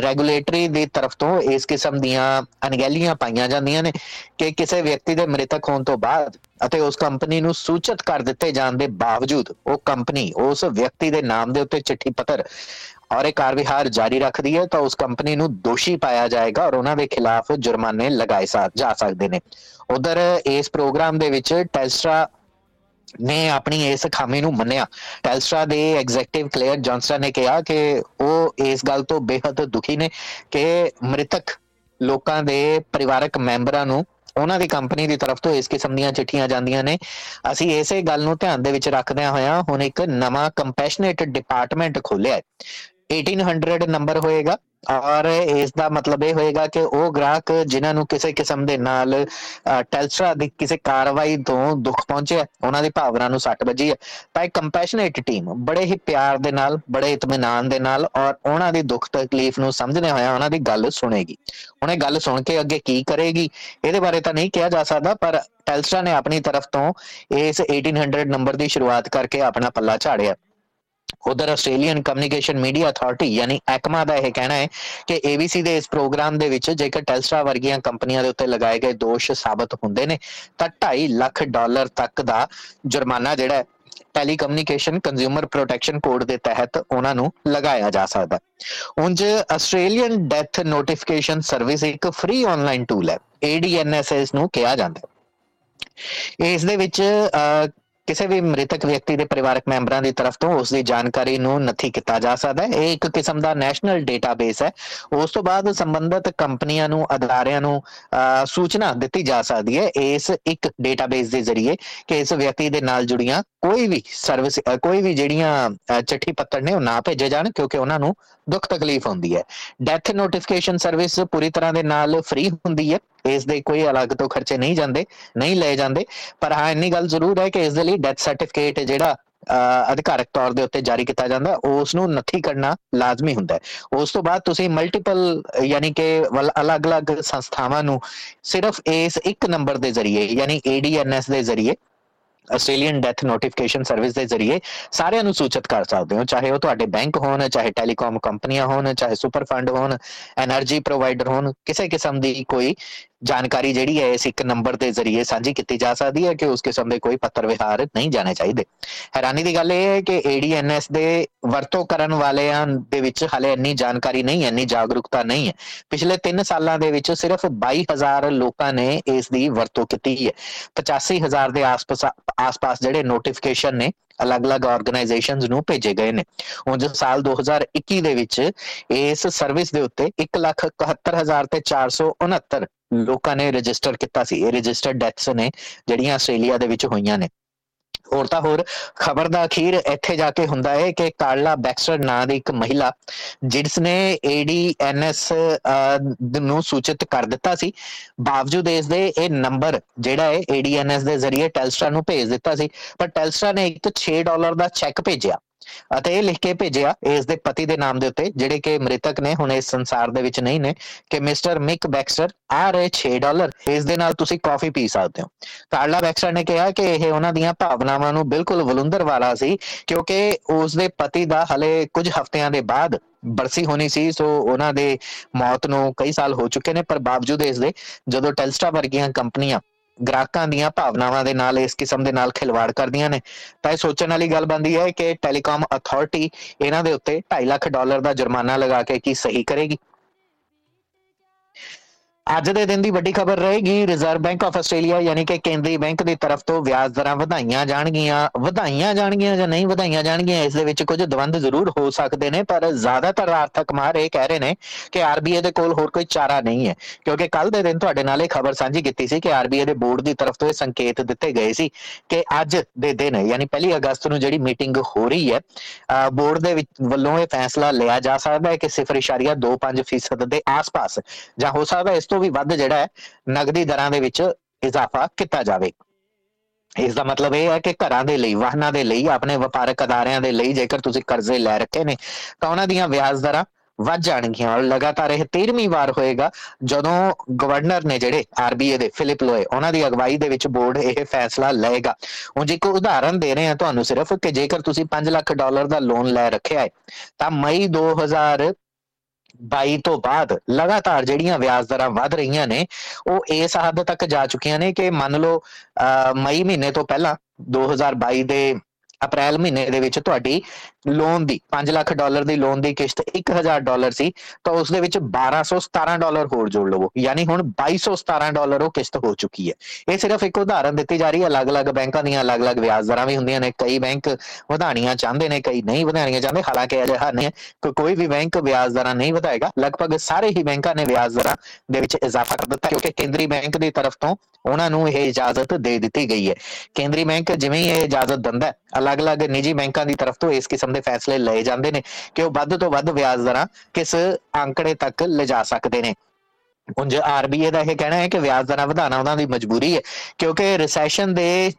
ਰੈਗੂਲੇਟਰੀ ਦੀ ਤਰਫ ਤੋਂ ਇਸ ਕਿਸਮ ਦੀਆਂ ਅਣਗਹਿਲੀਆਂ ਪਾਈਆਂ ਜਾਂਦੀਆਂ ਨੇ ਕਿ ਕਿਸੇ ਵਿਅਕਤੀ ਦੇ ਮ੍ਰਿਤਕ ਹੋਣ ਤੋਂ ਬਾਅਦ ਅਤੇ ਉਸ ਕੰਪਨੀ ਨੂੰ ਸੂਚਿਤ ਕਰ ਦਿੱਤੇ ਜਾਣ ਦੇ ਬਾਵਜੂਦ ਉਹ ਕੰਪਨੀ ਉਸ ਵਿਅਕਤੀ ਦੇ ਨਾਮ ਦੇ ਉੱਤੇ ਚਿੱਠੀ ਪੱਤਰ ਔਰ ਇਹ ਕਾਰਵਾਈ ਜਾਰੀ ਰੱਖਦੀ ਹੈ, ਤਾਂ ਉਸ ਕੰਪਨੀ ਨੂੰ ਦੋਸ਼ੀ ਪਾਇਆ ਜਾਏਗਾ ਔਰ ਉਹਨਾਂ ਦੇ ਖਿਲਾਫ ਜੁਰਮਾਨੇ ਲਗਾਏ ਜਾ ਸਕਦੇ ਨੇ। ਉਧਰ ਇਸ ਪ੍ਰੋਗਰਾਮ ਦੇ ਵਿੱਚ ਟੈਲਸਟਰਾ ਨੇ ਆਪਣੀ ਇਸ ਖਾਮੀ ਨੂੰ ਮੰਨਿਆ। ਟੈਲਸਟਰਾ ਦੇ ਐਗਜ਼ੀਕਟਿਵ ਕਲੇਅਰ ਜੌਨਸਨ ਨੇ ਕਿਹਾ ਕਿ ਉਹ ਇਸ ਗੱਲ ਤੋਂ ਬੇहद ਦੁਖੀ ਨੇ ਕਿ ਮ੍ਰਿਤਕ ਲੋਕਾਂ ਦੇ ਪਰਿਵਾਰਕ ਮੈਂਬਰਾਂ ਨੂੰ ਉਹਨਾਂ ਦੀ ਕੰਪਨੀ ਦੀ ਤਰਫ ਤੋਂ ਇਸ ਕਿਸਮ ਦੀਆਂ ਚਿੱਠੀਆਂ ਜਾਂਦੀਆਂ ਨੇ। ਅਸੀਂ ਇਸੇ ਗੱਲ ਨੂੰ ਧਿਆਨ ਦੇ ਵਿੱਚ ਰੱਖਦਿਆਂ ਹੋਇਆਂ ਹੁਣ ਇੱਕ ਨਵਾਂ ਕੰਪੈਸ਼ਨੇਟ ਡਿਪਾਰਟਮੈਂਟ ਖੋਲਿਆ ਹੈ। 1800 ਨੰਬਰ ਹੋਏਗਾ। ਔਰ ਇਸ ਦਾ ਮਤਲਬ ਇਹ ਹੋਏਗਾ ਕਿ ਉਹ ਗ੍ਰਾਹਕ ਜਿਨ੍ਹਾਂ ਨੂੰ ਕਿਸੇ ਕਿਸਮ ਦੇ ਨਾਲ ਟੈਲਸਟਰਾ ਦੀ ਕਿਸੇ ਕਾਰਵਾਈ ਤੋਂ ਦੁੱਖ ਪਹੁੰਚਿਆ, ਉਹਨਾਂ ਦੀ ਭਾਵਨਾ ਨੂੰ ਸੱਟ ਵੱਜੀ ਹੈ। ਤਾਂ ਇੱਕ ਕੰਪੈਸ਼ਨੇਟ ਟੀਮ ਬੜੇ ਹੀ ਪਿਆਰ ਦੇ ਨਾਲ, ਬੜੇ ਇਤਮਿਨਾਨ ਦੇ ਨਾਲ ਔਰ ਉਹਨਾਂ ਦੀ ਦੁੱਖ ਤਕਲੀਫ ਨੂੰ ਸਮਝਦੇ ਹੋਇਆ ਉਹਨਾਂ ਦੀ ਗੱਲ ਸੁਣੇਗੀ। ਉਹਨੇ ਗੱਲ ਸੁਣ ਕੇ ਅੱਗੇ ਕੀ ਕਰੇਗੀ, ਇਹਦੇ ਬਾਰੇ ਤਾਂ ਨਹੀਂ ਕਿਹਾ ਜਾ ਸਕਦਾ, ਪਰ ਟੈਲਸਟਰਾ ਨੇ ਆਪਣੀ ਤਰਫ ਤੋਂ ਇਸ 1800 ਨੰਬਰ ਦੀ ਸ਼ੁਰੂਆਤ ਕਰਕੇ ਆਪਣਾ ਪੱਲਾ ਝਾੜਿਆ। ਉਧਰ ਆਸਟ੍ਰੇਲੀਅਨ ਕਮਿਊਨੀਕੇਸ਼ਨ ਮੀਡੀਆ ਅਥਾਰਟੀ ਯਾਨੀ ਐਕਮਾ ਦਾ ਇਹ ਕਹਿਣਾ ਹੈ ਕਿ ABC ਦੇ ਇਸ ਪ੍ਰੋਗਰਾਮ ਦੇ ਵਿੱਚ ਜੇਕਰ ਟੈਲਸਟਰਾ ਵਰਗੀਆਂ ਕੰਪਨੀਆਂ ਦੇ ਉੱਤੇ ਲਗਾਏ ਗਏ ਦੋਸ਼ ਸਾਬਤ ਹੁੰਦੇ ਨੇ, ਤਾਂ 2.5 ਲੱਖ ਡਾਲਰ ਤੱਕ ਦਾ ਜੁਰਮਾਨਾ ਜਿਹੜਾ ਟੈਲੀਕਮਿਊਨੀਕੇਸ਼ਨ ਕੰਜ਼ਿਊਮਰ ਪ੍ਰੋਟੈਕਸ਼ਨ ਕੋਡ ਦੇ ਤਹਿਤ ਉਹਨਾਂ ਨੂੰ ਲਗਾਇਆ ਜਾ ਸਕਦਾ ਉਂਝ ਆਸਟ੍ਰੇਲੀਅਨ ਡੈਥ ਨੋਟੀਫਿਕੇਸ਼ਨ ਸਰਵਿਸ ਇੱਕ ਫ੍ਰੀ ਆਨਲਾਈਨ ਟੂਲ ਹੈ ADNSS ਨੂੰ ਕਿਹਾ ਜਾਂਦਾ ਹੈ। ਇਸ ਦੇ ਵਿੱਚ ਕਿਸੇ ਵੀ ਮ੍ਰਿਤਕ ਵਿਅਕਤੀ ਦੇ ਪਰਿਵਾਰਕ ਮੈਂਬਰਾਂ ਦੀ ਤਰਫ ਤੋਂ ਉਸ ਦੀ ਜਾਣਕਾਰੀ ਨੂੰ ਨਥੀ ਕੀਤਾ ਜਾ ਸਕਦਾ ਹੈ। ਇਹ ਇੱਕ ਕਿਸਮ ਦਾ ਨੈਸ਼ਨਲ ਡੇਟਾਬੇਸ ਹੈ। ਉਸ ਤੋਂ ਬਾਅਦ ਸੰਬੰਧਿਤ ਕੰਪਨੀਆਂ ਨੂੰ, ਅਦਾਰਿਆਂ ਨੂੰ ਸੂਚਨਾ ਦਿੱਤੀ ਜਾ ਸਕਦੀ ਹੈ ਇਸ ਇੱਕ ਡੇਟਾਬੇਸ ਦੇ ਜ਼ਰੀਏ ਕਿ ਇਸ ਵਿਅਕਤੀ ਦੇ ਨਾਲ ਜੁੜੀਆਂ ਕੋਈ ਵੀ ਸਰਵਿਸ ਕੋਈ ਵੀ ਜਿਹੜੀਆਂ ਚਿੱਠੀ ਪੱਤਰ ਨੇ ਉਹ ਨਾ ਭੇਜੇ ਜਾਣ ਕਿਉਂਕਿ ਉਹਨਾਂ ਨੂੰ ਦੁੱਖ ਤਕਲੀਫ ਹੁੰਦੀ ਹੈ। ਡੈਥ ਨੋਟੀਫਿਕੇਸ਼ਨ ਸਰਵਿਸ ਪੂਰੀ ਤਰ੍ਹਾਂ ਦੇ ਨਾਲ ਫ੍ਰੀ ਹੁੰਦੀ ਹੈ। ਇਸ ਦੇ ਕੋਈ ਅਲੱਗ ਤੋਂ ਖਰਚੇ ਨਹੀਂ ਜਾਂਦੇ, ਨਹੀਂ ਲਏ ਜਾਂਦੇ। ਪਰ ਹਾਂ, ਇੰਨੀ ਗੱਲ ਜ਼ਰੂਰ ਹੈ ਕਿ ਇਸ ਦੇ ਲਈ ਡੈਥ ਸਰਟੀਫਿਕੇਟ ਜਿਹੜਾ ਅਧਿਕਾਰਕ ਤੌਰ ਦੇ ਉੱਤੇ ਜਾਰੀ ਕੀਤਾ ਜਾਂਦਾ, ਉਸ ਨੂੰ ਨਥੀ ਕਰਨਾ ਲਾਜ਼ਮੀ ਹੁੰਦਾ ਹੈ। ਉਸ ਤੋਂ ਬਾਅਦ ਤੁਸੀਂ ਮਲਟੀਪਲ ਯਾਨੀ ਕਿ ਅਲੱਗ-ਅਲੱਗ ਸੰਸਥਾਵਾਂ ਨੂੰ ਸਿਰਫ ਇਸ ਇੱਕ ਨੰਬਰ ਦੇ ਜ਼ਰੀਏ, ਯਾਨੀ ADNS ਦੇ ਜ਼ਰੀਏ ਆਸਟ੍ਰੇਲੀਅਨ ਡੈਥ ਨੋਟੀਫਿਕੇਸ਼ਨ ਸਰਵਿਸ ਦੇ ਜ਼ਰੀਏ ਸਾਰਿਆਂ ਨੂੰ ਸੂਚਿਤ ਕਰ ਸਕਦੇ ਹੋ, ਚਾਹੇ ਉਹ ਤੁਹਾਡੇ ਬੈਂਕ ਹੋਣ, ਚਾਹੇ ਟੈਲੀਕਾਮ ਕੰਪਨੀਆਂ ਹੋਣ, ਚਾਹੇ ਸੁਪਰ ਫੰਡ ਹੋਣ એનર્ਜੀ ਪ੍ਰੋਵਾਈਡਰ ਹੋਣ, ਕਿਸੇ ਕਿਸਮ ਦੀ ਕੋਈ ਜਾਣਕਾਰੀ ਜਿਹੜੀ ਹੈ ਇਸ ਇੱਕ ਨੰਬਰ ਦੇ ਜ਼ਰੀਏ ਸਾਂਝੀ ਕੀਤੀ ਜਾ ਸਕਦੀ ਹੈ ਕਿ ਉਸ ਕਿਸਮ ਦੇ ਕੋਈ ਪੱਤਰ ਵਿਹਾਰ ਨਹੀਂ ਜਾਣੇ ਚਾਹੀਦੇ। ਹੈਰਾਨੀ ਦੀ ਗੱਲ ਇਹ ਹੈ ਕਿ ADNS ਦੇ ਵਰਤੋਂ ਕਰਨ ਵਾਲਿਆਂ ਦੇ ਵਿੱਚ ਹਲੇ ਇੰਨੀ ਜਾਣਕਾਰੀ ਨਹੀਂ ਹੈ ਇੰਨੀ ਜਾਗਰੂਕਤਾ ਨਹੀਂ ਹੈ। ਪਿਛਲੇ 3 ਸਾਲਾਂ ਦੇ ਵਿੱਚ ਸਿਰਫ 22000 ਲੋਕਾਂ ਨੇ ਇਸ ਦੀ ਵਰਤੋਂ ਕੀਤੀ ਹੈ। 85000 ਦੇ ਆਸ-ਪਾਸ ਆਸ-ਪਾਸ ਜਿਹੜੇ ਨੋਟੀਫਿਕੇਸ਼ਨ ਨੇ ਅਲੱਗ-ਅਲੱਗ ਆਰਗੇਨਾਈਜੇਸ਼ਨਸ ਨੂੰ ਭੇਜੇ ਗਏ ਨੇ। ਉਂਝ ਸਾਲ 2021 ਦੇ ਵਿੱਚ ਇਸ ਸਰਵਿਸ ਦੇ ਉੱਤੇ 171000 ਤੇ 469 ਲੋਕਾਂ ਨੇ ਰਜਿਸਟਰ ਕੀਤਾ ਸੀ। ਇਹ ਰਜਿਸਟਰਡ ਡੈਥਸ ਨੇ ਜਿਹੜੀਆਂ ਆਸਟ੍ਰੇਲੀਆ ਦੇ ਵਿੱਚ ਹੋਈਆਂ ਨੇ। ਹੋਰ ਤਾਂ ਹੋਰ, ਖਬਰ ਦਾ ਅਖੀਰ ਇੱਥੇ ਜਾ ਕੇ ਹੁੰਦਾ ਹੈ ਕਿ ਕਾਰਲਾ ਬੈਕਸਟਰ ਨਾਂ ਦੀ ਇੱਕ ਮਹਿਲਾ, ਜਿਸ ਨੇ ADNS ਨੂੰ ਸੂਚਿਤ ਕਰ ਦਿੱਤਾ ਸੀ, ਬਾਵਜੂਦ ਇਸ ਦੇ ਇਹ ਨੰਬਰ ਜਿਹੜਾ ਹੈ ADNS ਦੇ ਜ਼ਰੀਏ ਟੈਲਸਟਰਾ ਨੂੰ ਭੇਜ ਦਿੱਤਾ ਸੀ, ਪਰ ਟੈਲਸਟਰਾ ਨੇ ਇੱਕ 6 ਡਾਲਰ ਦਾ ਚੈੱਕ ਭੇਜਿਆ। ਅਤੇ ਇਹ ਲਿਖ ਕੇ ਭੇਜਿਆ ਇਸ ਦੇ ਪਤੀ ਦੇ ਨਾਮ ਦੇ ਉੱਤੇ, ਜਿਹੜੇ ਕਿ ਮ੍ਰਿਤਕ ਨੇ, ਹੁਣ ਇਸ ਸੰਸਾਰ ਦੇ ਵਿੱਚ ਨਹੀਂ ਨੇ, ਕਿ ਮਿਸਟਰ ਮਿਕ ਬੈਕਸਟਰ ਆ ਰਹੇ 6 ਡਾਲਰ। ਇਸ ਦੇ ਨਾਲ ਤੁਸੀਂ ਕਾਫੀ ਪੀ ਸਕਦੇ ਹੋ। ਕਾਰਲਾ ਬੈਕਸਟਰ ਨੇ ਕਿਹਾ ਕਿ ਇਹ ਉਹਨਾਂ ਦੀਆਂ ਭਾਵਨਾਵਾਂ ਨੂੰ ਬਿਲਕੁਲ ਵਲੁੰਦਰ ਵਾਲਾ ਸੀ, ਕਿਉਂਕਿ ਉਸ ਦੇ ਪਤੀ ਦਾ ਹਲੇ ਕੁਝ ਹਫ਼ਤਿਆਂ ਦੇ ਬਾਅਦ ਬਰਸੀ ਹੋਣੀ ਸੀ, ਸੋ ਉਹਨਾਂ ਦੇ ਮੌਤ ਨੂੰ ਕਈ ਸਾਲ ਹੋ ਚੁੱਕੇ ਨੇ, ਪਰ ਬਾਵਜੂਦ ਇਸ ਦੇ, ਜਦੋਂ ਟੈਲਸਟਾ ਵਰਗੀਆਂ ਕੰਪਨੀਆਂ ਗ੍ਰਾਹਕਾਂ ਦੀਆਂ ਭਾਵਨਾਵਾਂ ਦੇ ਨਾਲ ਇਸ ਕਿਸਮ ਦੇ ਨਾਲ ਖਿਲਵਾੜ ਕਰਦੀਆਂ ਨੇ। ਤਾਂ ਇਹ ਸੋਚਣ ਵਾਲੀ ਗੱਲ ਬੰਦੀ ਹੈ ਕਿ ਟੈਲੀਕਾਮ ਅਥਾਰਟੀ ਇਹਨਾਂ ਦੇ ਉੱਤੇ 2.5 ਲੱਖ ਡਾਲਰ ਦਾ ਜੁਰਮਾਨਾ ਲਗਾ ਕੇ ਕੀ ਸਹੀ ਕਰੇਗੀ। ਅੱਜ ਦੇ ਦਿਨ ਦੀ ਵੱਡੀ ਖਬਰ ਰਹੇਗੀ ਰਿਜ਼ਰਵ ਬੈਂਕ ਆਫ ਆਸਟ੍ਰੇਲੀਆ ਯਾਨੀ ਕਿ ਕੇਂਦਰੀ ਬੈਂਕ ਦੀ ਤਰਫ ਤੋਂ ਵਿਆਜ ਦਰਾਂ ਵਧਾਈਆਂ ਜਾਣਗੀਆਂ। ਵਧਾਈਆਂ ਜਾਣਗੀਆਂ ਜਾਂ ਨਹੀਂ ਵਧਾਈਆਂ ਜਾਣਗੀਆਂ, ਇਸ ਦੇ ਵਿੱਚ ਕੁਝ ਦਵੰਦ ਜ਼ਰੂਰ ਹੋ ਸਕਦੇ ਨੇ, ਪਰ ਜ਼ਿਆਦਾਤਰ ਆਰਥਕ ਮਾਹਰ ਇਹ ਕਹਿ ਰਹੇ ਨੇ ਕਿ ਆਰਬੀਆਈ ਦੇ ਕੋਲ ਹੋਰ ਕੋਈ ਚਾਰਾ ਨਹੀਂ ਹੈ। ਕਿਉਂਕਿ ਕੱਲ ਦੇ ਦਿਨ ਤੁਹਾਡੇ ਨਾਲ ਇਹ ਖਬਰ ਸਾਂਝੀ ਕੀਤੀ ਸੀ ਕਿ ਆਰਬੀਆਈ ਦੇ ਬੋਰਡ ਦੀ ਤਰਫ ਤੋਂ ਇਹ ਸੰਕੇਤ ਦਿੱਤੇ ਗਏ ਸੀ ਕਿ ਅੱਜ ਦੇ ਦਿਨ, ਯਾਨੀ ਪਹਿਲੀ ਅਗਸਤ ਨੂੰ ਜਿਹੜੀ ਮੀਟਿੰਗ ਹੋ ਰਹੀ ਹੈ ਬੋਰਡ ਦੇ ਵੱਲੋਂ ਇਹ ਫੈਸਲਾ ਲਿਆ ਜਾ ਸਕਦਾ ਹੈ ਕਿ 0.25% ਦੇ ਆਸ-ਪਾਸ ਜਾਂ ਹੋ ਸਕਦਾ ਇਸ ਤੋਂ ਵੀ ਵੱਧ ਜਿਹੜਾ ਹੈ ਨਗਦੀ ਦਰਾਂ ਦੇ ਵਿੱਚ ਇਜ਼ਾਫਾ ਕੀਤਾ ਜਾਵੇ। ਇਸ ਦਾ ਮਤਲਬ ਇਹ ਹੈ ਕਿ ਘਰਾਂ ਦੇ ਲਈ, ਵਾਹਨਾਂ ਦੇ ਲਈ, ਆਪਣੇ ਵਪਾਰਕ ਅਦਾਰਿਆਂ ਦੇ ਲਈ ਜੇਕਰ ਤੁਸੀਂ ਕਰਜ਼ੇ ਲੈ ਰੱਖੇ ਨੇ, ਤਾਂ ਉਹਨਾਂ ਦੀਆਂ ਵਿਆਜ ਦਰਾਂ ਵੱਧ ਜਾਣਗੀਆਂ ਔਰ ਲਗਾਤਾਰ ਇਹ 13ਵੀਂ ਵਾਰ ਹੋਏਗਾ ਜਦੋਂ ਗਵਰਨਰ ਨੇ ਜਿਹੜੇ ਆਰਬੀਏ ਦੇ ਫਿਲਿਪ ਲੋਏ ਉਹਨਾਂ ਦੀ ਅਗਵਾਈ ਦੇ ਵਿੱਚ ਬੋਰਡ ਇਹ ਫੈਸਲਾ ਲਏਗਾ। ਉਂਝ ਇੱਕ ਉਦਾਹਰਨ ਦੇ ਰਹੇ ਹਾਂ ਤੁਹਾਨੂੰ ਸਿਰਫ ਕਿ ਜੇਕਰ ਤੁਸੀਂ 5 ਲੱਖ ਡਾਲਰ ਦਾ ਲੋਨ ਲੈ ਰੱਖਿਆ ਹੈ, ਤਾਂ ਮਈ 2000 22 ਤੋਂ ਬਾਅਦ ਲਗਾਤਾਰ ਜਿਹੜੀਆਂ ਵਿਆਜ ਦਰਾਂ ਵਧ ਰਹੀਆਂ ਨੇ, ਉਹ ਇਸ ਹੱਦ ਤੱਕ ਜਾ ਚੁੱਕੀਆਂ ਨੇ ਕਿ ਮੰਨ ਲਓ ਮਈ ਮਹੀਨੇ ਤੋਂ ਪਹਿਲਾਂ 2022 ਦੇ ਅਪ੍ਰੈਲ ਮਹੀਨੇ ਦੇ ਵਿੱਚ ਤੁਹਾਡੀ ਲੋਨ ਦੀ 5 ਲੱਖ ਡਾਲਰ ਦੀ ਲੋਨ ਦੀ ਕਿਸ਼ਤ 1000 ਡਾਲਰ ਸੀ, ਤਾਂ ਉਸ ਦੇ ਵਿੱਚ 1217 ਡਾਲਰ ਹੋਰ ਜੋੜ ਲਵੋ। ਯਾਨੀ ਹੁਣ 2217 ਡਾਲਰ ਉਹ ਕਿਸ਼ਤ ਹੋ ਚੁੱਕੀ ਹੈ। ਇਹ ਸਿਰਫ ਇੱਕ ਉਦਾਹਰਨ ਦਿੱਤੀ ਜਾ ਰਹੀ ਹੈ। ਅਲੱਗ-ਅਲੱਗ ਬੈਂਕਾਂ ਦੀਆਂ ਅਲੱਗ-ਅਲੱਗ ਵਿਆਜ ਦਰਾਂ ਵੀ ਹੁੰਦੀਆਂ ਨੇ। ਕਈ ਬੈਂਕ ਵਧਾਣੀਆਂ ਚਾਹੁੰਦੇ ਨੇ, ਕਈ ਨਹੀਂ ਵਧਾਣੀਆਂ ਚਾਹੁੰਦੇ। ਹਾਲਾਂਕਿ ਅਜਿਹਾ ਨਹੀਂ ਹੈ। ਕੋਈ ਵੀ ਬੈਂਕ ਵਿਆਜ ਦਰਾਂ ਨਹੀਂ ਵਧਾਏਗਾ। ਲਗਭਗ ਸਾਰੇ ਹੀ ਬੈਂਕਾਂ ਨੇ ਵਿਆਜ ਦਰਾਂ ਦੇ ਵਿੱਚ ਇਜ਼ਾਫਾ ਕਰ ਦਿੱਤਾ, ਕਿਉਂਕਿ ਕੇਂਦਰੀ ਬੈਂਕ ਦੀ ਤਰਫ ਤੋਂ ਉਹਨਾਂ ਨੂੰ ਇਹ ਇਜਾਜ਼ਤ ਦੇ ਦਿੱਤੀ ਗਈ ਹੈ। ਕੇਂਦਰੀ ਬੈਂਕ ਜਿਵੇਂ ਹੀ ਇਹ ਇਜਾਜ਼ਤ ਦਿੰਦਾ ਅਲੱਗ-ਅਲੱਗ ਨਿੱਜੀ ਬੈਂਕਾਂ ਦੀ ਤਰਫ ਤੋਂ ਇਸ ਕਿਸਮ ਦੇ ਫੈਸਲੇ ਲਏ ਜਾਂਦੇ ਨੇ ਕਿ ਉਹ ਵੱਧ ਤੋਂ ਵੱਧ ਵਿਆਜ ਦਰਾਂ ਕਿਸ ਅੰਕੜੇ ਤੱਕ ਲਿਜਾ ਸਕਦੇ ਨੇ। ਉਂਝ ਆਰਬੀਏ ਦਾ ਇਹ ਕਹਿਣਾ ਹੈ ਕਿ ਵਿਆਜ ਦਰਾਂ ਵਧਾਉਣਾ ਉਹਨਾਂ ਦੀ ਮਜਬੂਰੀ ਹੈ, ਕਿਉਂਕਿ ਰਿਸੈਸ਼ਨ ਦੇ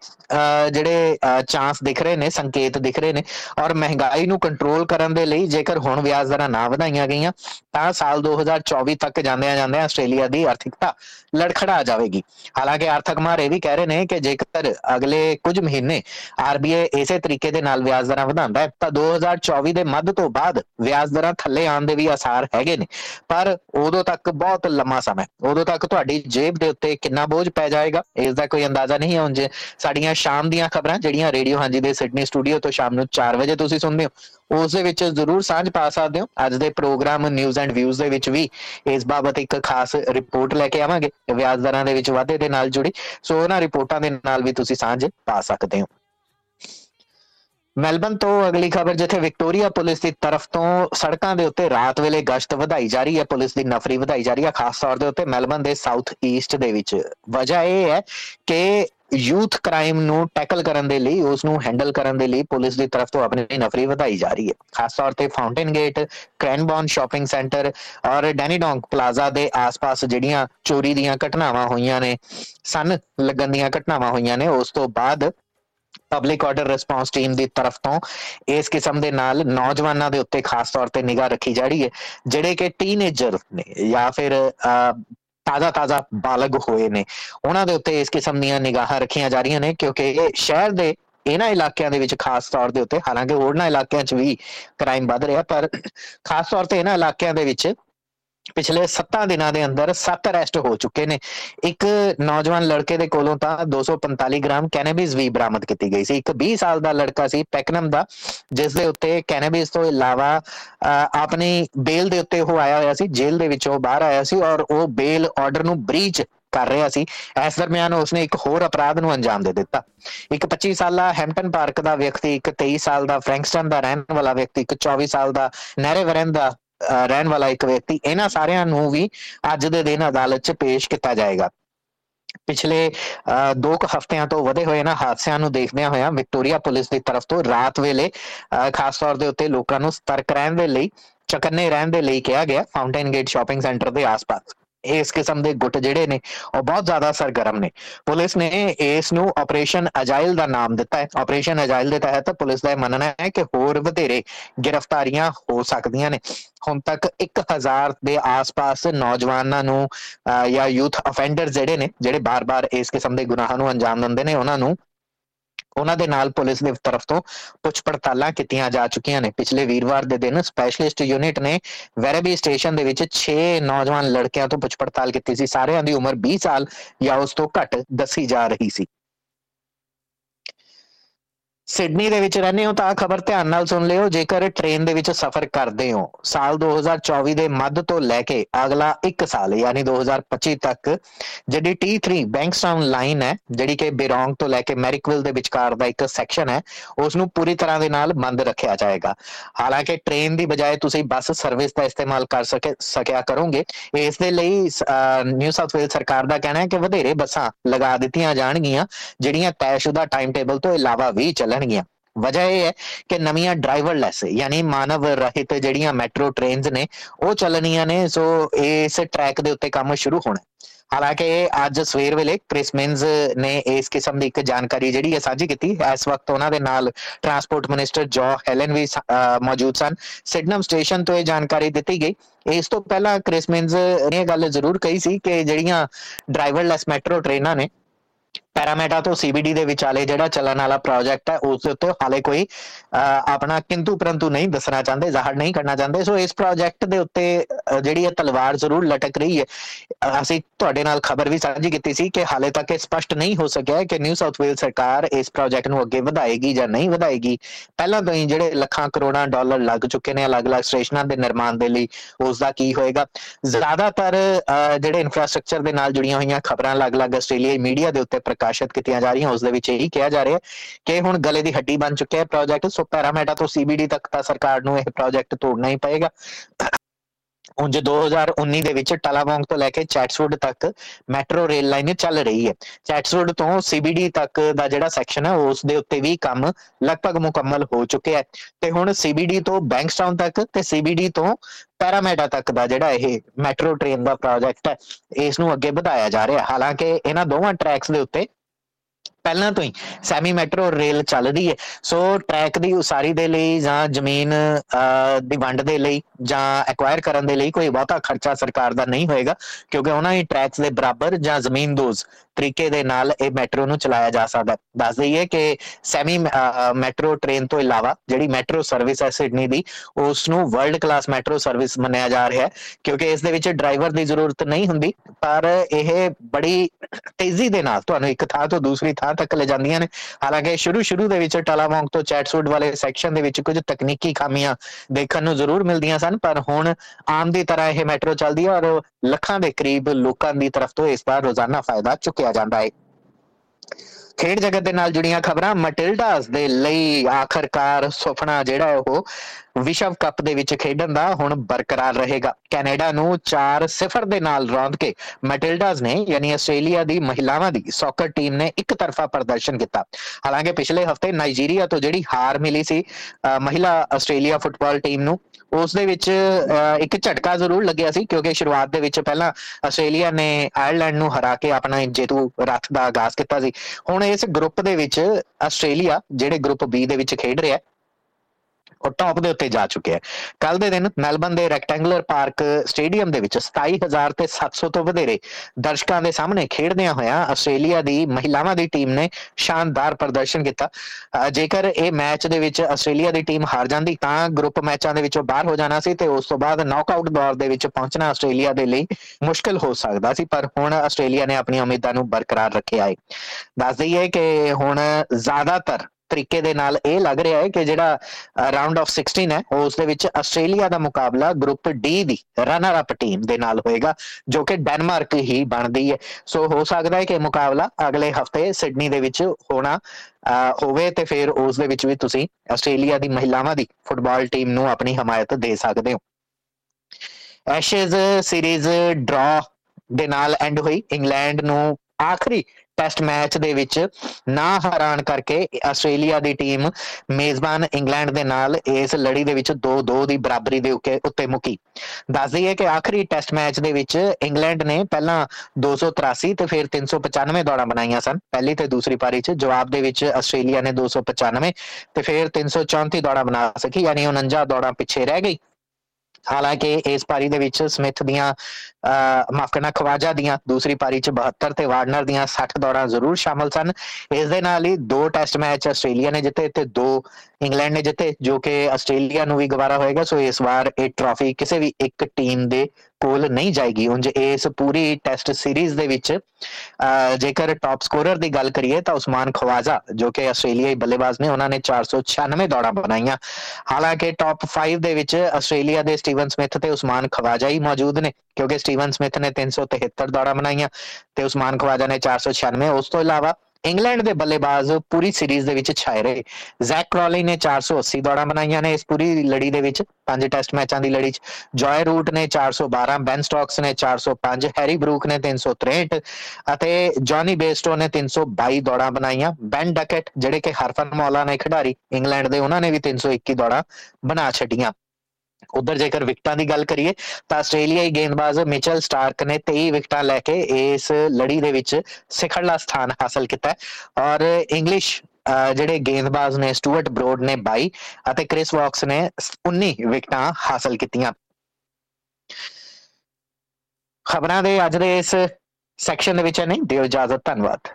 ਜਿਹੜੇ ਚਾਂਸ ਦਿਖ ਰਹੇ ਨੇ, ਸੰਕੇਤ ਦਿਖ ਰਹੇ ਨੇ ਔਰ ਮਹਿੰਗਾਈ ਨੂੰ ਕੰਟਰੋਲ ਕਰਨ ਦੇ ਲਈ ਜੇਕਰ ਹੁਣ ਵਿਆਜ ਦਰਾਂ ਨਾ ਵਧਾਈਆਂ ਗਈਆਂ ਤਾਂ ਸਾਲ 2024 ਤੱਕ ਜਾਂਦਿਆਂ ਜਾਂਦਿਆਂ ਆਸਟ੍ਰੇਲੀਆ ਦੀ ਆਰਥਿਕਤਾ ਲੜਖੜਾ ਜਾਵੇਗੀ। ਹਾਲਾਂਕਿ ਆਰਥਕ ਮਾਹਰ ਇਹ ਵੀ ਕਹਿ ਰਹੇ ਨੇ ਕਿ ਜੇਕਰ ਅਗਲੇ ਕੁਝ ਮਹੀਨੇ ਆਰਬੀਆਈ ਇਸੇ ਤਰੀਕੇ ਦੇ ਨਾਲ ਵਿਆਜ ਦਰਾਂ ਵਧਾਉਂਦਾ ਹੈ, ਤਾਂ 2024 ਦੇ ਮੱਧ ਤੋਂ ਬਾਅਦ ਵਿਆਜ ਦਰਾਂ ਥੱਲੇ ਆਉਣ ਦੇ ਵੀ ਆਸਾਰ ਹੈਗੇ ਨੇ। ਪਰ ਉਦੋਂ ਤੱਕ ਬਹੁਤ ਲੰਮਾ ਸਮਾਂ ਉਦੋਂ ਤੱਕ ਤੁਹਾਡੀ ਜੇਬ ਦੇ ਉੱਤੇ ਕਿੰਨਾ ਬੋਝ ਪੈ ਜਾਏਗਾ, ਇਸ ਦਾ ਕੋਈ ਅੰਦਾਜ਼ਾ ਨਹੀਂ ਹੈ। ਉਂਝ ਸਾਡੀਆਂ ਸ਼ਾਮ ਦੀਆਂ ਖਬਰਾਂ, ਜਿਹੜੀਆਂ ਰੇਡੀਓ ਹਾਂਜੀ ਦੇ ਸਿਡਨੀ ਸਟੂਡੀਓ ਤੋਂ ਸ਼ਾਮ ਨੂੰ 4 ਵਜੇ ਤੁਸੀਂ ਸੁਣਦੇ ਹੋ ਉਸ ਦੇ ਵਿੱਚ ਜ਼ਰੂਰ ਸਾਂਝ ਪਾ ਸਕਦੇ ਹੋ। ਅੱਜ ਦੇ ਪ੍ਰੋਗਰਾਮ ਨਿਊਜ਼ ਐਂਡ ਵਿਊਜ਼ ਦੇ ਵਿੱਚ ਵੀ ਇਸ ਬਾਬਤ ਇੱਕ ਖਾਸ ਰਿਪੋਰਟ ਲੈ ਕੇ ਆਵਾਂਗੇ। ਵਿਆਜ ਦਰਾਂ ਦੇ ਵਿੱਚ ਵਾਧੇ ਦੇ ਨਾਲ ਜੁੜੀ ਸੋ ਉਹਨਾਂ ਰਿਪੋਰਟਾਂ ਦੇ ਨਾਲ ਵੀ ਤੁਸੀਂ ਸਾਂਝ ਪਾ ਸਕਦੇ ਹੋ। ਮੈਲਬਨ ਤੋਂ ਅਗਲੀ ਖਬਰ, ਜਿੱਥੇ ਵਿਕਟੋਰੀਆ ਪੁਲਿਸ ਦੀ ਤਰਫ ਤੋਂ ਸੜਕਾਂ ਦੇ ਉੱਤੇ ਰਾਤ ਵੇਲੇ ਗਸ਼ਤ ਵਧਾਈ ਜਾ ਰਹੀ ਹੈ। ਪੁਲਿਸ ਦੀ ਨਫਰੀ ਵਧਾਈ ਜਾ ਰਹੀ ਹੈ। ਖਾਸ ਤੌਰ ਦੇ ਉੱਤੇ ਮੈਲਬਨ ਦੇ ਸਾਊਥ ਈਸਟ ਦੇ ਵਿੱਚ। ਵਜ੍ਹਾ ਇਹ ਹੈ ਕਿ ਯੂਥ ਕ੍ਰਾਈਮ ਨੂੰ ਟੈਕਲ ਕਰਨ ਦੇ ਲਈ, ਉਸ ਨੂੰ ਹੈਂਡਲ ਕਰਨ ਦੇ ਲਈ ਪੁਲਿਸ ਦੀ ਤਰਫ ਤੋਂ ਆਪਣੀ ਨਫਰੀ ਵਧਾਈ ਜਾ ਰਹੀ ਹੈ। ਖਾਸ ਤੌਰ ਤੇ Fountain Gate Cranbourne shopping centre ਔਰ ਡੈਨੀਡੋਂਗ ਪਲਾਜ਼ਾ ਦੇ ਆਸ-ਪਾਸ ਜਿਹੜੀਆਂ ਚੋਰੀ ਦੀਆਂ ਘਟਨਾਵਾਂ ਹੋਈਆਂ ਨੇ, ਸਨ ਲੱਗਣ ਦੀਆਂ ਘਟਨਾਵਾਂ ਹੋਈਆਂ ਨੇ, ਉਸ ਤੋਂ ਬਾਅਦ ਪਬਲਿਕ ਆਰਡਰ ਰਿਸਪੌਂਸ ਟੀਮ ਦੀ ਤਰਫ ਤੋਂ ਇਸ ਕਿਸਮ ਦੇ ਨਾਲ ਨੌਜਵਾਨਾਂ ਦੇ ਉੱਤੇ ਖਾਸ ਤੌਰ ਤੇ ਨਿਗਾਹ ਰੱਖੀ ਜਾ ਰਹੀ ਹੈ, ਜਿਹੜੇ ਕਿ ਟੀਨੇਜਰ ਨੇ ਜਾਂ ਫਿਰ ਤਾਜ਼ਾ ਤਾਜ਼ਾ ਬਾਲਗ ਹੋਏ ਨੇ। ਉਹਨਾਂ ਦੇ ਉੱਤੇ ਇਸ ਕਿਸਮ ਦੀਆਂ ਨਿਗਾਹਾਂ ਰੱਖੀਆਂ ਜਾ ਰਹੀਆਂ ਨੇ, ਕਿਉਂਕਿ ਇਹ ਸ਼ਹਿਰ ਦੇ ਇਹਨਾਂ ਇਲਾਕਿਆਂ ਦੇ ਵਿੱਚ ਖਾਸ ਤੌਰ ਦੇ ਉੱਤੇ, ਹਾਲਾਂਕਿ ਹੋਰਨਾਂ ਇਲਾਕਿਆਂ 'ਚ ਵੀ ਕ੍ਰਾਈਮ ਵੱਧ ਰਿਹਾ, ਪਰ ਖਾਸ ਤੌਰ ਤੇ ਇਹਨਾਂ ਇਲਾਕਿਆਂ ਦੇ ਵਿੱਚ ਪਿਛਲੇ 7 ਦਿਨਾਂ ਦੇ ਅੰਦਰ 7 ਅਰੈਸਟ ਹੋ ਚੁੱਕੇ ਨੇ। ਇੱਕ ਨੌਜਵਾਨ ਲੜਕੇ ਦੇ ਕੋਲੋਂ ਤਾਂ 245 ਗ੍ਰਾਮ ਕੈਨੇਬਿਸ ਵੀ ਬਰਾਮਦ ਕੀਤੀ ਗਈ ਸੀ। ਇੱਕ 20 ਸਾਲ ਦਾ ਲੜਕਾ ਸੀ ਪੈਕਨਮ ਦਾ, ਜਿਸ ਦੇ ਉੱਤੇ ਕੈਨੇਬਿਸ ਤੋਂ ਇਲਾਵਾ ਆਪਣੀ ਬੇਲ ਦੇ ਉੱਤੇ ਉਹ ਆਇਆ ਹੋਇਆ ਸੀ, ਜੇਲ੍ਹ ਦੇ ਵਿੱਚੋਂ ਬਾਹਰ ਆਇਆ ਸੀ ਔਰ ਉਹ ਬੇਲ ਆਰਡਰ ਨੂੰ ਬ੍ਰੀਚ ਕਰ ਰਿਹਾ ਸੀ। ਇਸ ਦਰਮਿਆਨ ਉਸਨੇ ਇੱਕ ਹੋਰ ਅਪਰਾਧ ਨੂੰ ਅੰਜਾਮ ਦੇ ਦਿੱਤਾ। ਇੱਕ 25 ਸਾਲਾ ਹੈਮਪਟਨ ਪਾਰਕ ਦਾ ਵਿਅਕਤੀ, ਇੱਕ 23 ਸਾਲ ਦਾ ਫ੍ਰੈਂਕਸਟਨ ਦਾ ਰਹਿਣ ਵਾਲਾ ਵਿਅਕਤੀ, ਇੱਕ 24 ਸਾਲ ਦਾ ਨੈਰੇਵਰਨ ਦਾ ਰਹਿਣ ਵਾਲਾ ਇੱਕ ਵਿਅਕਤੀ, ਇਹਨਾਂ ਸਾਰਿਆਂ ਨੂੰ ਵੀ ਅੱਜ ਦੇ ਦਿਨ ਅਦਾਲਤ 'ਚ ਪੇਸ਼ ਕੀਤਾ ਜਾਏਗਾ। ਪਿਛਲੇ 2 ਹਫ਼ਤਿਆਂ ਤੋਂ ਵਧੇ ਹੋਏ ਨਾ ਹਾਦਸਿਆਂ ਨੂੰ ਦੇਖਦਿਆਂ ਹੋਇਆਂ ਵਿਕਟੋਰੀਆ ਪੁਲਿਸ ਦੀ ਤਰਫ ਤੋਂ ਰਾਤ ਵੇਲੇ ਖਾਸ ਤੌਰ ਦੇ ਉੱਤੇ ਲੋਕਾਂ ਨੂੰ ਸਤਰਕ ਰਹਿਣ ਦੇ ਲਈ, ਚਕੰਨੇ ਰਹਿਣ ਦੇ ਲਈ ਕਿਹਾ ਗਿਆ, ਫਾਊਂਟੇਨ ਗੇਟ ਸ਼ਾਪਿੰਗ ਸੈਂਟਰ ਦੇ ਆਸ-ਪਾਸ। ਇਸ ਕਿਸਮ ਦੇ ਗੁੱਟ ਜਿਹੜੇ ਨੇ, ਉਹ ਬਹੁਤ ਜ਼ਿਆਦਾ ਸਰਗਰਮ ਨੇ। ਪੁਲਿਸ ਨੇ ਇਸ ਨੂੰ ਆਪਰੇਸ਼ਨ ਅਜਾਈਲ ਦਾ ਨਾਮ ਦਿੱਤਾ ਹੈ। ਆਪਰੇਸ਼ਨ ਅਜਾਈਲ ਦੇ ਤਹਿਤ ਪੁਲਿਸ ਦਾ ਮੰਨਣਾ ਹੈ ਕਿ ਹੋਰ ਵਧੇਰੇ ਗ੍ਰਿਫਤਾਰੀਆਂ ਹੋ ਸਕਦੀਆਂ ਨੇ। ਹੁਣ ਤੱਕ 1000 ਦੇ ਆਸ-ਪਾਸ ਨੌਜਵਾਨਾਂ ਨੂੰ ਜਾਂ ਯੂਥ ਅਫੈਂਡਰ ਜਿਹੜੇ ਨੇ, ਜਿਹੜੇ ਬਾਰ-ਬਾਰ ਇਸ ਕਿਸਮ ਦੇ ਗੁਨਾਹਾਂ ਨੂੰ ਅੰਜਾਮ ਦਿੰਦੇ ਨੇ, ਉਹਨਾਂ ਨੂੰ ਉਹਨਾਂ ਦੇ ਨਾਲ ਪੁਲਿਸ ਦੇ ਤਰਫ ਤੋਂ ਪੁੱਛ ਪੜਤਾਲਾਂ ਕੀਤੀਆਂ ਜਾ ਚੁੱਕੀਆਂ ਨੇ। ਪਿਛਲੇ ਵੀਰਵਾਰ ਦੇ ਦਿਨ ਸਪੈਸ਼ਲਿਸਟ ਯੂਨਿਟ ਨੇ ਵੈਰੇਬੀ ਸਟੇਸ਼ਨ ਦੇ ਵਿੱਚ 6 ਨੌਜਵਾਨ ਲੜਕਿਆਂ ਤੋਂ ਪੁੱਛ ਪੜਤਾਲ ਕੀਤੀ ਸੀ। ਸਾਰਿਆਂ ਦੀ ਉਮਰ 20 ਸਾਲ ਜਾਂ ਉਸ ਤੋਂ ਘੱਟ ਦੱਸੀ ਜਾ ਰਹੀ ਸੀ। ਸਿਡਨੀ ਦੇ ਵਿੱਚ ਰਹਿੰਦੇ ਹੋ ਤਾਂ ਖਬਰ ਧਿਆਨ ਨਾਲ ਸੁਣ ਲਿਓ। ਜੇਕਰ ਟ੍ਰੇਨ ਦੇ ਵਿੱਚ ਸਫ਼ਰ ਕਰਦੇ ਹੋ, ਸਾਲ 2024 ਦੇ ਮੱਧ ਤੋਂ ਲੈ ਕੇ ਅਗਲਾ 1 ਸਾਲ, ਯਾਨੀ 2025 ਤੱਕ, ਜਿਹੜੀ T3 ਬੈਂਕਸਟਾਊਨ ਲਾਈਨ ਹੈ, ਜਿਹੜੀ ਕਿ ਬੇਰੋਂਗ ਤੋਂ ਲੈ ਕੇ ਮੈਰਿਕਵਿਲ ਦੇ ਵਿਚਕਾਰ ਦਾ ਇੱਕ ਸੈਕਸ਼ਨ ਹੈ ਉਸ ਨੂੰ ਪੂਰੀ ਤਰ੍ਹਾਂ ਦੇ ਨਾਲ ਬੰਦ ਰੱਖਿਆ ਜਾਏਗਾ। ਹਾਲਾਂਕਿ ਟ੍ਰੇਨ ਦੀ ਬਜਾਏ ਤੁਸੀਂ ਬੱਸ ਸਰਵਿਸ ਦਾ ਇਸਤੇਮਾਲ ਕਰ ਸਕੇ, ਸਕਿਆ ਕਰੋਗੇ। ਇਸ ਦੇ ਲਈ ਨਿਊ ਸਾਊਥ ਵੇਲ ਸਰਕਾਰ ਦਾ ਕਹਿਣਾ ਹੈ ਕਿ ਵਧੇਰੇ ਬੱਸਾਂ ਲਗਾ ਦਿੱਤੀਆਂ ਜਾਣਗੀਆਂ, ਜਿਹੜੀਆਂ ਤੈਅਸ਼ੁਦਾ ਟਾਈਮ ਟੇਬਲ ਤੋਂ ਇਲਾਵਾ ਵੀ ਚੱਲਣ ਚੱਲਣਗੀਆਂ ਵਜ੍ਹਾ ਇਹ ਹੈ ਕਿ ਨਵੀਆਂ ਡਰਾਈਵਰਲੈਸ ਯਾਨੀ ਮਾਨਵ ਰਹਿਤ ਜਿਹੜੀਆਂ ਮੈਟਰੋ ਟ੍ਰੇਨਸ ਨੇ, ਉਹ ਚੱਲਣੀਆਂ ਨੇ ਸੋ ਇਸ ਟਰੈਕ ਦੇ ਉੱਤੇ ਕੰਮ ਸ਼ੁਰੂ ਹੋਣਾ। ਹਾਲਾਂਕਿ ਅੱਜ ਸਵੇਰ ਵੇਲੇ ਕ੍ਰਿਸਮਿੰਸ ਨੇ ਇਸ ਕਿਸਮ ਦੀ ਇੱਕ ਜਾਣਕਾਰੀ ਜਿਹੜੀ ਹੈ ਸਾਂਝੀ ਕੀਤੀ। ਇਸ ਵਕਤ ਉਹਨਾਂ ਦੇ ਨਾਲ ਟਰਾਂਸਪੋਰਟ ਮਿਨਿਸਟਰ ਜੋ ਹੈਲਨ ਵੀ ਮੌਜੂਦ ਸਨ। ਸਿਡਨਮ ਸਟੇਸ਼ਨ ਤੋਂ ਇਹ ਜਾਣਕਾਰੀ ਦਿੱਤੀ ਗਈ। ਇਸ ਤੋਂ ਪਹਿਲਾਂ ਕ੍ਰਿਸਮਿੰਸ ਨੇ ਗੱਲ ਜ਼ਰੂਰ ਕਹੀ ਸੀ ਕਿ ਜਿਹੜੀਆਂ ਡਰਾਈਵਰਲੈਸ ਮੈਟਰੋ ਟ੍ਰੇਨਾਂ ਨੇ ਪੈਰਾਮੀਟਾ ਤੋਂ ਸੀਬੀਡੀ ਦੇ ਵਿਚਾਲੇ ਜਿਹੜਾ ਚੱਲਣ ਵਾਲਾ ਪ੍ਰੋਜੈਕਟ ਹੈ, ਉਸ ਦੇ ਉੱਤੇ ਹਾਲੇ ਕੋਈ ਆਪਣਾ ਕਿੰਤੂ ਪਰੰਤੂ ਨਹੀਂ ਦੱਸਣਾ ਚਾਹੁੰਦੇ, ਜ਼ਾਹਰ ਨਹੀਂ ਕਰਨਾ ਚਾਹੁੰਦੇ। ਸੋ ਇਸ ਪ੍ਰੋਜੈਕਟ ਦੇ ਉੱਤੇ ਜਿਹੜੀ ਇਹ ਤਲਵਾਰ ਜ਼ਰੂਰ ਲਟਕ ਰਹੀ ਹੈ। ਅਸੀਂ ਤੁਹਾਡੇ ਨਾਲ ਖਬਰ ਵੀ ਸਾਂਝੀ ਕੀਤੀ ਸੀ ਕਿ ਹਾਲੇ ਤੱਕ ਇਹ ਸਪਸ਼ਟ ਨਹੀਂ ਹੋ ਸਕਿਆ ਕਿ ਨਿਊ ਸਾਊਥ ਵੇਲ ਸਰਕਾਰ ਇਸ ਪ੍ਰੋਜੈਕਟ ਨੂੰ ਅੱਗੇ ਵਧਾਏਗੀ ਜਾਂ ਨਹੀਂ ਵਧਾਏਗੀ। ਪਹਿਲਾਂ ਤੋਂ ਹੀ ਜਿਹੜੇ ਲੱਖਾਂ ਕਰੋੜਾਂ ਡਾਲਰ ਲੱਗ ਚੁੱਕੇ ਨੇ ਅਲੱਗ-ਅਲੱਗ ਸਟੇਸ਼ਨਾਂ ਦੇ ਨਿਰਮਾਣ ਦੇ ਲਈ, ਉਸ ਦਾ ਕੀ ਹੋਏਗਾ? ਜ਼ਿਆਦਾਤਰ ਜਿਹੜੇ ਇਨਫਰਾਸਟ੍ਰਕਚਰ ਦੇ ਨਾਲ ਜੁੜੀਆਂ ਹੋਈਆਂ ਖਬਰਾਂ ਅਲੱਗ-ਅਲੱਗ ਆਸਟ੍ਰੇਲੀਆਈ ਮੀਡੀਆ ਦੇ ਉੱਤੇ ਪ੍ਰਕਾਸ਼ਿਤ ਕੀਤੀਆਂ ਜਾ ਰਹੀਆਂ ਉਸ ਦੇ ਵਿੱਚ ਇਹੀ ਕਿਹਾ ਜਾ ਰਿਹਾ ਕਿ ਹੁਣ ਗਲੇ ਦੀ ਹੱਡੀ ਬਣ ਚੁੱਕਿਆ ਹੈ ਪ੍ਰੋਜੈਕਟ ਸੋ ਪੈਰਾਮੀਟਾ ਤੋਂ ਸੀਬੀਡੀ ਤੱਕ ਤਾਂ ਸਰਕਾਰ ਨੂੰ ਇਹ ਪ੍ਰੋਜੈਕਟ ਤੋੜਨਾ ਹੀ ਪਏਗਾ। ਉਂਝ 2019 ਦੇ ਵਿੱਚ ਟਲਾਵਾਂਗ ਤੋਂ ਲੈ ਕੇ ਚੈਟਸਵੁੱਡ ਤੱਕ ਮੈਟਰੋ ਰੇਲ ਲਾਈਨ ਚੱਲ ਰਹੀ ਹੈ। ਚੈਟਸਵੁੱਡ ਤੋਂ ਸੀਬੀਡੀ ਤੱਕ ਦਾ ਜਿਹੜਾ ਸੈਕਸ਼ਨ ਹੈ, ਉਸ ਦੇ ਉੱਤੇ ਵੀ ਕੰਮ ਲਗਭਗ ਮੁਕੰਮਲ ਹੋ ਚੁੱਕਿਆ ਹੈ। ਤੇ ਹੁਣ ਸੀਬੀਡੀ ਤੋਂ ਬੈਂਕਸਟਾਊਨ ਤੱਕ ਤੇ ਸੀਬੀਡੀ ਤੋਂ ਪੈਰਾਮੀਟਾ ਤੱਕ ਦਾ ਜਿਹੜਾ ਇਹ ਮੈਟਰੋ ਟ੍ਰੇਨ ਦਾ ਪ੍ਰੋਜੈਕਟ ਹੈ, ਇਸ ਨੂੰ ਅੱਗੇ ਵਧਾਇਆ ਜਾ ਰਿਹਾ ਹਾਲਾਂਕਿ ਇਹਨਾਂ ਦੋਵਾਂ ਟਰੈਕਸ ਦੇ ਉੱਤੇ ਪਹਿਲਾਂ ਤੋਂ ਹੀ ਸੈਮੀ ਮੈਟਰੋ ਰੇਲ ਚੱਲ ਰਹੀ ਹੈ। ਸੋ ਟਰੈਕ ਦੀ ਉਸਾਰੀ ਦੇ ਲਈ ਜਾਂ ਜ਼ਮੀਨ ਦੀ ਵੰਡ ਦੇ ਲਈ ਜਾਂ ਐਕਵਾਇਰ ਕਰਨ ਦੇ ਲਈ ਕੋਈ ਬਹੁਤਾ ਖਰਚਾ ਸਰਕਾਰ ਦਾ ਨਹੀਂ ਹੋਏਗਾ, ਕਿਉਂਕਿ ਉਹਨਾਂ ਹੀ ਟਰੈਕਸ ਦੇ ਬਰਾਬਰ ਜਾਂ ਜ਼ਮੀਨ ਦੋਜ਼ ਤਰੀਕੇ ਦੇ ਨਾਲ ਇਹ ਮੈਟਰੋ ਨੂੰ ਚਲਾਇਆ ਜਾ ਸਕਦਾ ਦੱਸ ਦਈਏ ਕਿ ਸੈਮੀ ਮੈਟਰੋ ਟ੍ਰੇਨ ਤੋਂ ਇਲਾਵਾ ਜਿਹੜੀ ਮੈਟਰੋ ਸਰਵਿਸ ਹੈ ਸਿਡਨੀ ਦੀ, ਉਸ ਨੂੰ ਵਰਲਡ ਕਲਾਸ ਮੈਟਰੋ ਸਰਵਿਸ ਮੰਨਿਆ ਜਾ ਰਿਹਾ ਹੈ, ਕਿਉਂਕਿ ਇਸ ਦੇ ਵਿੱਚ ਡਰਾਈਵਰ ਦੀ ਜ਼ਰੂਰਤ ਨਹੀਂ ਹੁੰਦੀ, ਪਰ ਇਹ ਬੜੀ ਤੇਜ਼ੀ ਦੇ ਨਾਲ, ਤੁਹਾਨੂੰ ਇੱਕ ਥਾਂ ਤੋਂ ਦੂਸਰੀ ਥਾਂ ਤੱਕ ਲੈ ਜਾਂਦੀਆਂ ਨੇ। ਹਾਲਾਂਕਿ ਸ਼ੁਰੂ ਸ਼ੁਰੂ ਦੇ ਵਿੱਚ ਟਲਾਮੌਂਗ ਤੋਂ ਚੈਟਸਵੁੱਡ ਵਾਲੇ ਸੈਕਸ਼ਨ ਦੇ ਵਿੱਚ ਕੁਝ ਤਕਨੀਕੀ ਖਾਮੀਆਂ ਦੇਖਣ ਨੂੰ ਜ਼ਰੂਰ ਮਿਲਦੀਆਂ ਸਨ, ਪਰ ਹੁਣ ਆਮ ਦੀ ਤਰ੍ਹਾਂ ਇਹ ਮੈਟਰੋ ਚੱਲਦੀ ਹੈ ਔਰ ਲੱਖਾਂ ਦੇ ਕਰੀਬ ਲੋਕਾਂ ਦੀ ਤਰਫ ਤੋਂ ਇਸ ਦਾ ਰੋਜ਼ਾਨਾ ਫਾਇਦਾ ਚੁੱਕਿਆ ਜਾਂਦਾ ਹੈ। ਖੇਡ ਜਗਤ ਦੇ ਨਾਲ ਜੁੜੀਆਂ ਖਬਰਾਂ, ਮਟਿਲਡਾਸ ਦੇ ਲਈ ਆਖਰਕਾਰ ਸੁਪਨਾ ਜਿਹੜਾ ਉਹ ਵਿਸ਼ਵ ਕੱਪ ਦੇ ਵਿੱਚ ਖੇਡਣ ਦਾ ਹੁਣ ਬਰਕਰਾਰ ਰਹੇਗਾ। ਕੈਨੇਡਾ ਨੂੰ 4-0 ਦੇ ਨਾਲ ਰੌਂਦ ਕੇ ਮਟਿਲਡਾਸ ਨੇ, ਯਾਨੀ ਆਸਟ੍ਰੇਲੀਆ ਦੀ ਮਹਿਲਾਵਾਂ ਦੀ ਸੌਕਰ ਟੀਮ ਨੇ ਇੱਕ ਤਰਫਾ ਪ੍ਰਦਰਸ਼ਨ ਕੀਤਾ। ਹਾਲਾਂਕਿ ਪਿਛਲੇ ਹਫ਼ਤੇ ਨਾਈਜੀਰੀਆ ਤੋਂ ਜਿਹੜੀ ਹਾਰ ਮਿਲੀ ਸੀ ਮਹਿਲਾ ਆਸਟ੍ਰੇਲੀਆ ਫੁੱਟਬਾਲ ਟੀਮ ਨੂੰ, ਉਸ ਦੇ ਵਿੱਚ ਇੱਕ ਝਟਕਾ ਜ਼ਰੂਰ ਲੱਗਿਆ ਸੀ, ਕਿਉਂਕਿ ਸ਼ੁਰੂਆਤ ਦੇ ਵਿੱਚ ਪਹਿਲਾਂ ਆਸਟ੍ਰੇਲੀਆ ਨੇ ਆਇਰਲੈਂਡ ਨੂੰ ਹਰਾ ਕੇ ਆਪਣਾ ਜੇਤੂ ਰੱਥ ਦਾ ਆਗਾਜ਼ ਕੀਤਾ ਸੀ। ਹੁਣ ਇਸ ਗਰੁੱਪ ਦੇ ਵਿੱਚ ਆਸਟ੍ਰੇਲੀਆ, ਜਿਹੜੇ ਗਰੁੱਪ ਬੀ ਦੇ ਵਿੱਚ ਖੇਡ ਰਿਹਾ ਉਹ ਟੌਪ ਦੇ ਉੱਤੇ ਜਾ ਚੁੱਕਿਆ ਹੈ ਕੱਲ ਦੇ ਦਿਨ ਮੈਲਬਨ ਦੇ ਰੈਕਟੈਂਗੂਲਰ ਪਾਰਕ ਸਟੇਡੀਅਮ ਦੇ ਵਿੱਚ 27000 ਤੇ 700 ਤੋਂ ਵਧੇਰੇ ਦਰਸ਼ਕਾਂ ਦੇ ਸਾਹਮਣੇ ਖੇਡਦਿਆਂ ਹੋਇਆਂ ਆਸਟ੍ਰੇਲੀਆ ਦੀ ਮਹਿਲਾਵਾਂ ਦੀ ਟੀਮ ਨੇ ਸ਼ਾਨਦਾਰ ਪ੍ਰਦਰਸ਼ਨ ਕੀਤਾ। ਜੇਕਰ ਇਹ ਮੈਚ ਦੇ ਵਿੱਚ ਆਸਟ੍ਰੇਲੀਆ ਦੀ ਟੀਮ ਹਾਰ ਜਾਂਦੀ ਤਾਂ ਗਰੁੱਪ ਮੈਚਾਂ ਦੇ ਵਿੱਚੋਂ ਬਾਹਰ ਹੋ ਜਾਣਾ ਸੀ ਤੇ ਉਸ ਤੋਂ ਬਾਅਦ ਨੌਕਆਊਟ ਦੌਰ ਦੇ ਵਿੱਚ ਪਹੁੰਚਣਾ ਆਸਟ੍ਰੇਲੀਆ ਦੇ ਲਈ ਮੁਸ਼ਕਲ ਹੋ ਸਕਦਾ ਸੀ, ਪਰ ਹੁਣ ਆਸਟ੍ਰੇਲੀਆ ਨੇ ਆਪਣੀਆਂ ਉਮੀਦਾਂ ਨੂੰ ਬਰਕਰਾਰ ਰੱਖਿਆ ਹੈ ਦੱਸ ਦਈਏ ਕਿ ਹੁਣ ਜ਼ਿਆਦਾਤਰ ਤਰੀਕੇ ਦੇ ਨਾਲ ਇਹ ਲੱਗ ਰਿਹਾ ਹੈ ਕਿ ਜਿਹੜਾ ਰਾਉਂਡ ਆਫ 16 ਹੈ, ਉਸ ਦੇ ਵਿੱਚ ਆਸਟ੍ਰੇਲੀਆ ਦਾ ਮੁਕਾਬਲਾ ਗਰੁੱਪ ਡੀ ਦੀ ਰਨਰ ਅਪ ਟੀਮ ਦੇ ਨਾਲ ਹੋਏਗਾ, ਜੋ ਕਿ ਡੈਨਮਾਰਕ ਹੀ ਬਣਦੀ ਹੈ। ਸੋ ਹੋ ਸਕਦਾ ਹੈ ਕਿ ਮੁਕਾਬਲਾ ਅਗਲੇ ਹਫ਼ਤੇ ਸਿਡਨੀ ਦੇ ਵਿੱਚ ਹੋਣਾ ਹੋਵੇ ਤੇ ਫਿਰ ਉਸ ਦੇ ਵਿੱਚ ਵੀ ਤੁਸੀਂ ਆਸਟ੍ਰੇਲੀਆ ਦੀ ਮਹਿਲਾਵਾਂ ਦੀ ਫੁੱਟਬਾਲ ਟੀਮ ਨੂੰ ਆਪਣੀ ਹਮਾਇਤ ਦੇ ਸਕਦੇ ਹੋ। ਐਸ਼ੇਜ਼ ਸੀਰੀਜ਼ ਡਰਾ ਦੇ ਨਾਲ ਐਂਡ ਹੋਈ। ਇੰਗਲੈਂਡ ਨੂੰ ਆਖਰੀ ਟੈਸਟ ਮੈਚ ਦੇ ਵਿੱਚ ਨਾ ਹਰਾਨ ਕਰਕੇ ਆਸਟ੍ਰੇਲੀਆ ਦੀ ਟੀਮ ਮੇਜ਼ਬਾਨ ਇੰਗਲੈਂਡ ਦੇ ਨਾਲ ਇਸ ਲੜੀ ਦੇ ਵਿੱਚ 2-2 ਦੀ ਬਰਾਬਰੀ ਦੇ ਉੱਤੇ ਮੁਕੀ। ਦੱਸ ਦਈਏ ਕਿ ਆਖਰੀ ਟੈਸਟ ਮੈਚ ਦੇ ਵਿੱਚ ਇੰਗਲੈਂਡ ਨੇ ਪਹਿਲਾਂ 283 ਤੇ ਫਿਰ 395 ਦੌੜਾਂ ਬਣਾਈਆਂ ਸਨ। ਪਹਿਲੀ ਤੇ ਦੂਸਰੀ ਪਾਰੀ 'ਚ ਜਵਾਬ ਦੇ ਵਿੱਚ ਆਸਟ੍ਰੇਲੀਆ ਨੇ 295 ਤੇ ਫਿਰ 334 ਦੌੜਾਂ ਬਣਾ ਸਕੀ, ਯਾਨੀ 49 ਦੌੜਾਂ ਪਿੱਛੇ ਰਹਿ ਗਈ। ਹਾਲਾਂਕਿ ਇਸ ਪਾਰੀ ਦੇ ਵਿੱਚ ਸਮਿਥ ਦੀਆਂ ਮਾਫ ਕਰਨਾ, ਖਵਾਜਾ ਦੀਆਂ ਦੂਸਰੀ ਪਾਰੀ 'ਚ 72 ਤੇ ਵਾਰਨਰ ਦੀਆਂ 60 ਦੌੜਾਂ ਜ਼ਰੂਰ ਸ਼ਾਮਲ ਸਨ। ਇਸ ਦੇ ਨਾਲ ਹੀ ਦੋ ਟੈਸਟ ਮੈਚ ਆਸਟ੍ਰੇਲੀਆ ਨੇ ਜਿੱਤੇ ਤੇ ਦੋ ਇੰਗਲੈਂਡ ਨੇ ਜਿੱਤੇ, ਜੋ ਕਿ ਆਸਟ੍ਰੇਲੀਆ ਨੂੰ ਵੀ ਗਵਾਰਾ ਹੋਏਗਾ। ਸੋ ਇਸ ਵਾਰ ਇਹ ਟਰਾਫੀ ਕਿਸੇ ਵੀ ਇੱਕ ਟੀਮ ਦੇ ਕੋਲ ਨਹੀਂ ਜਾਏਗੀ। ਉਂਝ ਇਸ ਪੂਰੀ ਟੈਸਟ ਸੀਰੀਜ਼ ਦੇ ਵਿੱਚ ਜੇਕਰ ਟਾਪ ਸਕੋਰਰ ਦੀ ਗੱਲ ਕਰੀਏ ਤਾਂ ਉਸਮਾਨ ਖਵਾਜਾ, ਜੋ ਕਿ ਆਸਟ੍ਰੇਲੀਆਈ ਬੱਲੇਬਾਜ਼ ਨੇ, ਉਹਨਾਂ ਨੇ 496 ਦੌੜਾਂ ਬਣਾਈਆਂ। ਹਾਲਾਂਕਿ ਟਾਪ 5 ਦੇ ਵਿੱਚ ਆਸਟ੍ਰੇਲੀਆ ਦੇ ਸਟੀਵਨ ਸਮਿਥ ਤੇ ਉਸਮਾਨ ਖਵਾਜਾ ਹੀ ਮੌਜੂਦ ਨੇ, ਕਿਉਂਕਿ ਸਟੀਵਨ ਸਮਿਥ ਨੇ 373 ਦੌੜਾਂ ਬਣਾਈਆਂ ਤੇ ਉਸਮਾਨ ਖਵਾਜਾ ਨੇ 496 ਉਸ ਤੋਂ ਇਲਾਵਾ ਇੰਗਲੈਂਡ ਦੇ ਬੱਲੇਬਾਜ਼ ਪੂਰੀ ਸੀਰੀਜ਼ ਦੇ ਵਿੱਚ ਛਾਏ ਰਹੇ। ਜ਼ੈਕ ਕ੍ਰੋਲੀ ਨੇ 480 ਦੌੜਾਂ ਬਣਾਈਆਂ ਨੇ ਇਸ ਪੂਰੀ ਲੜੀ ਦੇ ਵਿੱਚ, ਪੰਜ ਟੈਸਟ ਮੈਚਾਂ ਦੀ ਲੜੀ 'ਚ। ਜॉय ਰੂਟ ਨੇ 412 ਬੈਨ ਸਟਾਕਸ ਨੇ 405 ਹੈਰੀ ਬਰੂਕ ਨੇ 363 ਅਤੇ ਜੌਨੀ ਬੇਸਟੋ ਨੇ 322 ਦੌੜਾਂ ਬਣਾਈਆਂ। ਬੈਨ ਡਕਟ ਜਿਹੜੇ ਕਿ ਹਰਫਨ ਮੌਲਾ ਨੇ ਖਿਡਾਰੀ, ਇੰਗਲੈਂਡ ਦੇ ਉਹਨਾਂ ਨੇ ਵੀ 321 ਦੌੜਾਂ ਬਣਾ ਛੱਡੀਆਂ। ਉਧਰ ਜੇਕਰ ਵਿਕਟਾਂ ਦੀ ਗੱਲ ਕਰੀਏ, ਤਾਂ ਆਸਟ੍ਰੇਲੀਆਈ ਗੇਂਦਬਾਜ਼ ਮਿਚਲ ਸਟਾਰਕ ਨੇ 23 ਵਿਕਟਾਂ ਲੈ ਕੇ ਇਸ ਲੜੀ ਦੇ ਵਿੱਚ ਸਿਖਰਲਾ ਸਥਾਨ ਹਾਸਲ ਕੀਤਾ ਔਰ ਇੰਗਲਿਸ਼ ਜਿਹੜੇ ਗੇਂਦਬਾਜ਼ ਨੇ, ਸਟੂਅਰਟ ਬਰੋਡ ਨੇ 22 ਅਤੇ ਕ੍ਰਿਸ ਵਾਕਸ ਨੇ 19 ਵਿਕਟਾਂ ਹਾਸਲ ਕੀਤੀਆਂ। ਖਬਰਾਂ ਦੇ ਅੱਜ ਦੇ ਇਸ ਸੈਕਸ਼ਨ ਦੇ ਵਿੱਚ ਨਹੀਂ ਦਿਓ ਇਜਾਜ਼ਤ, ਧੰਨਵਾਦ।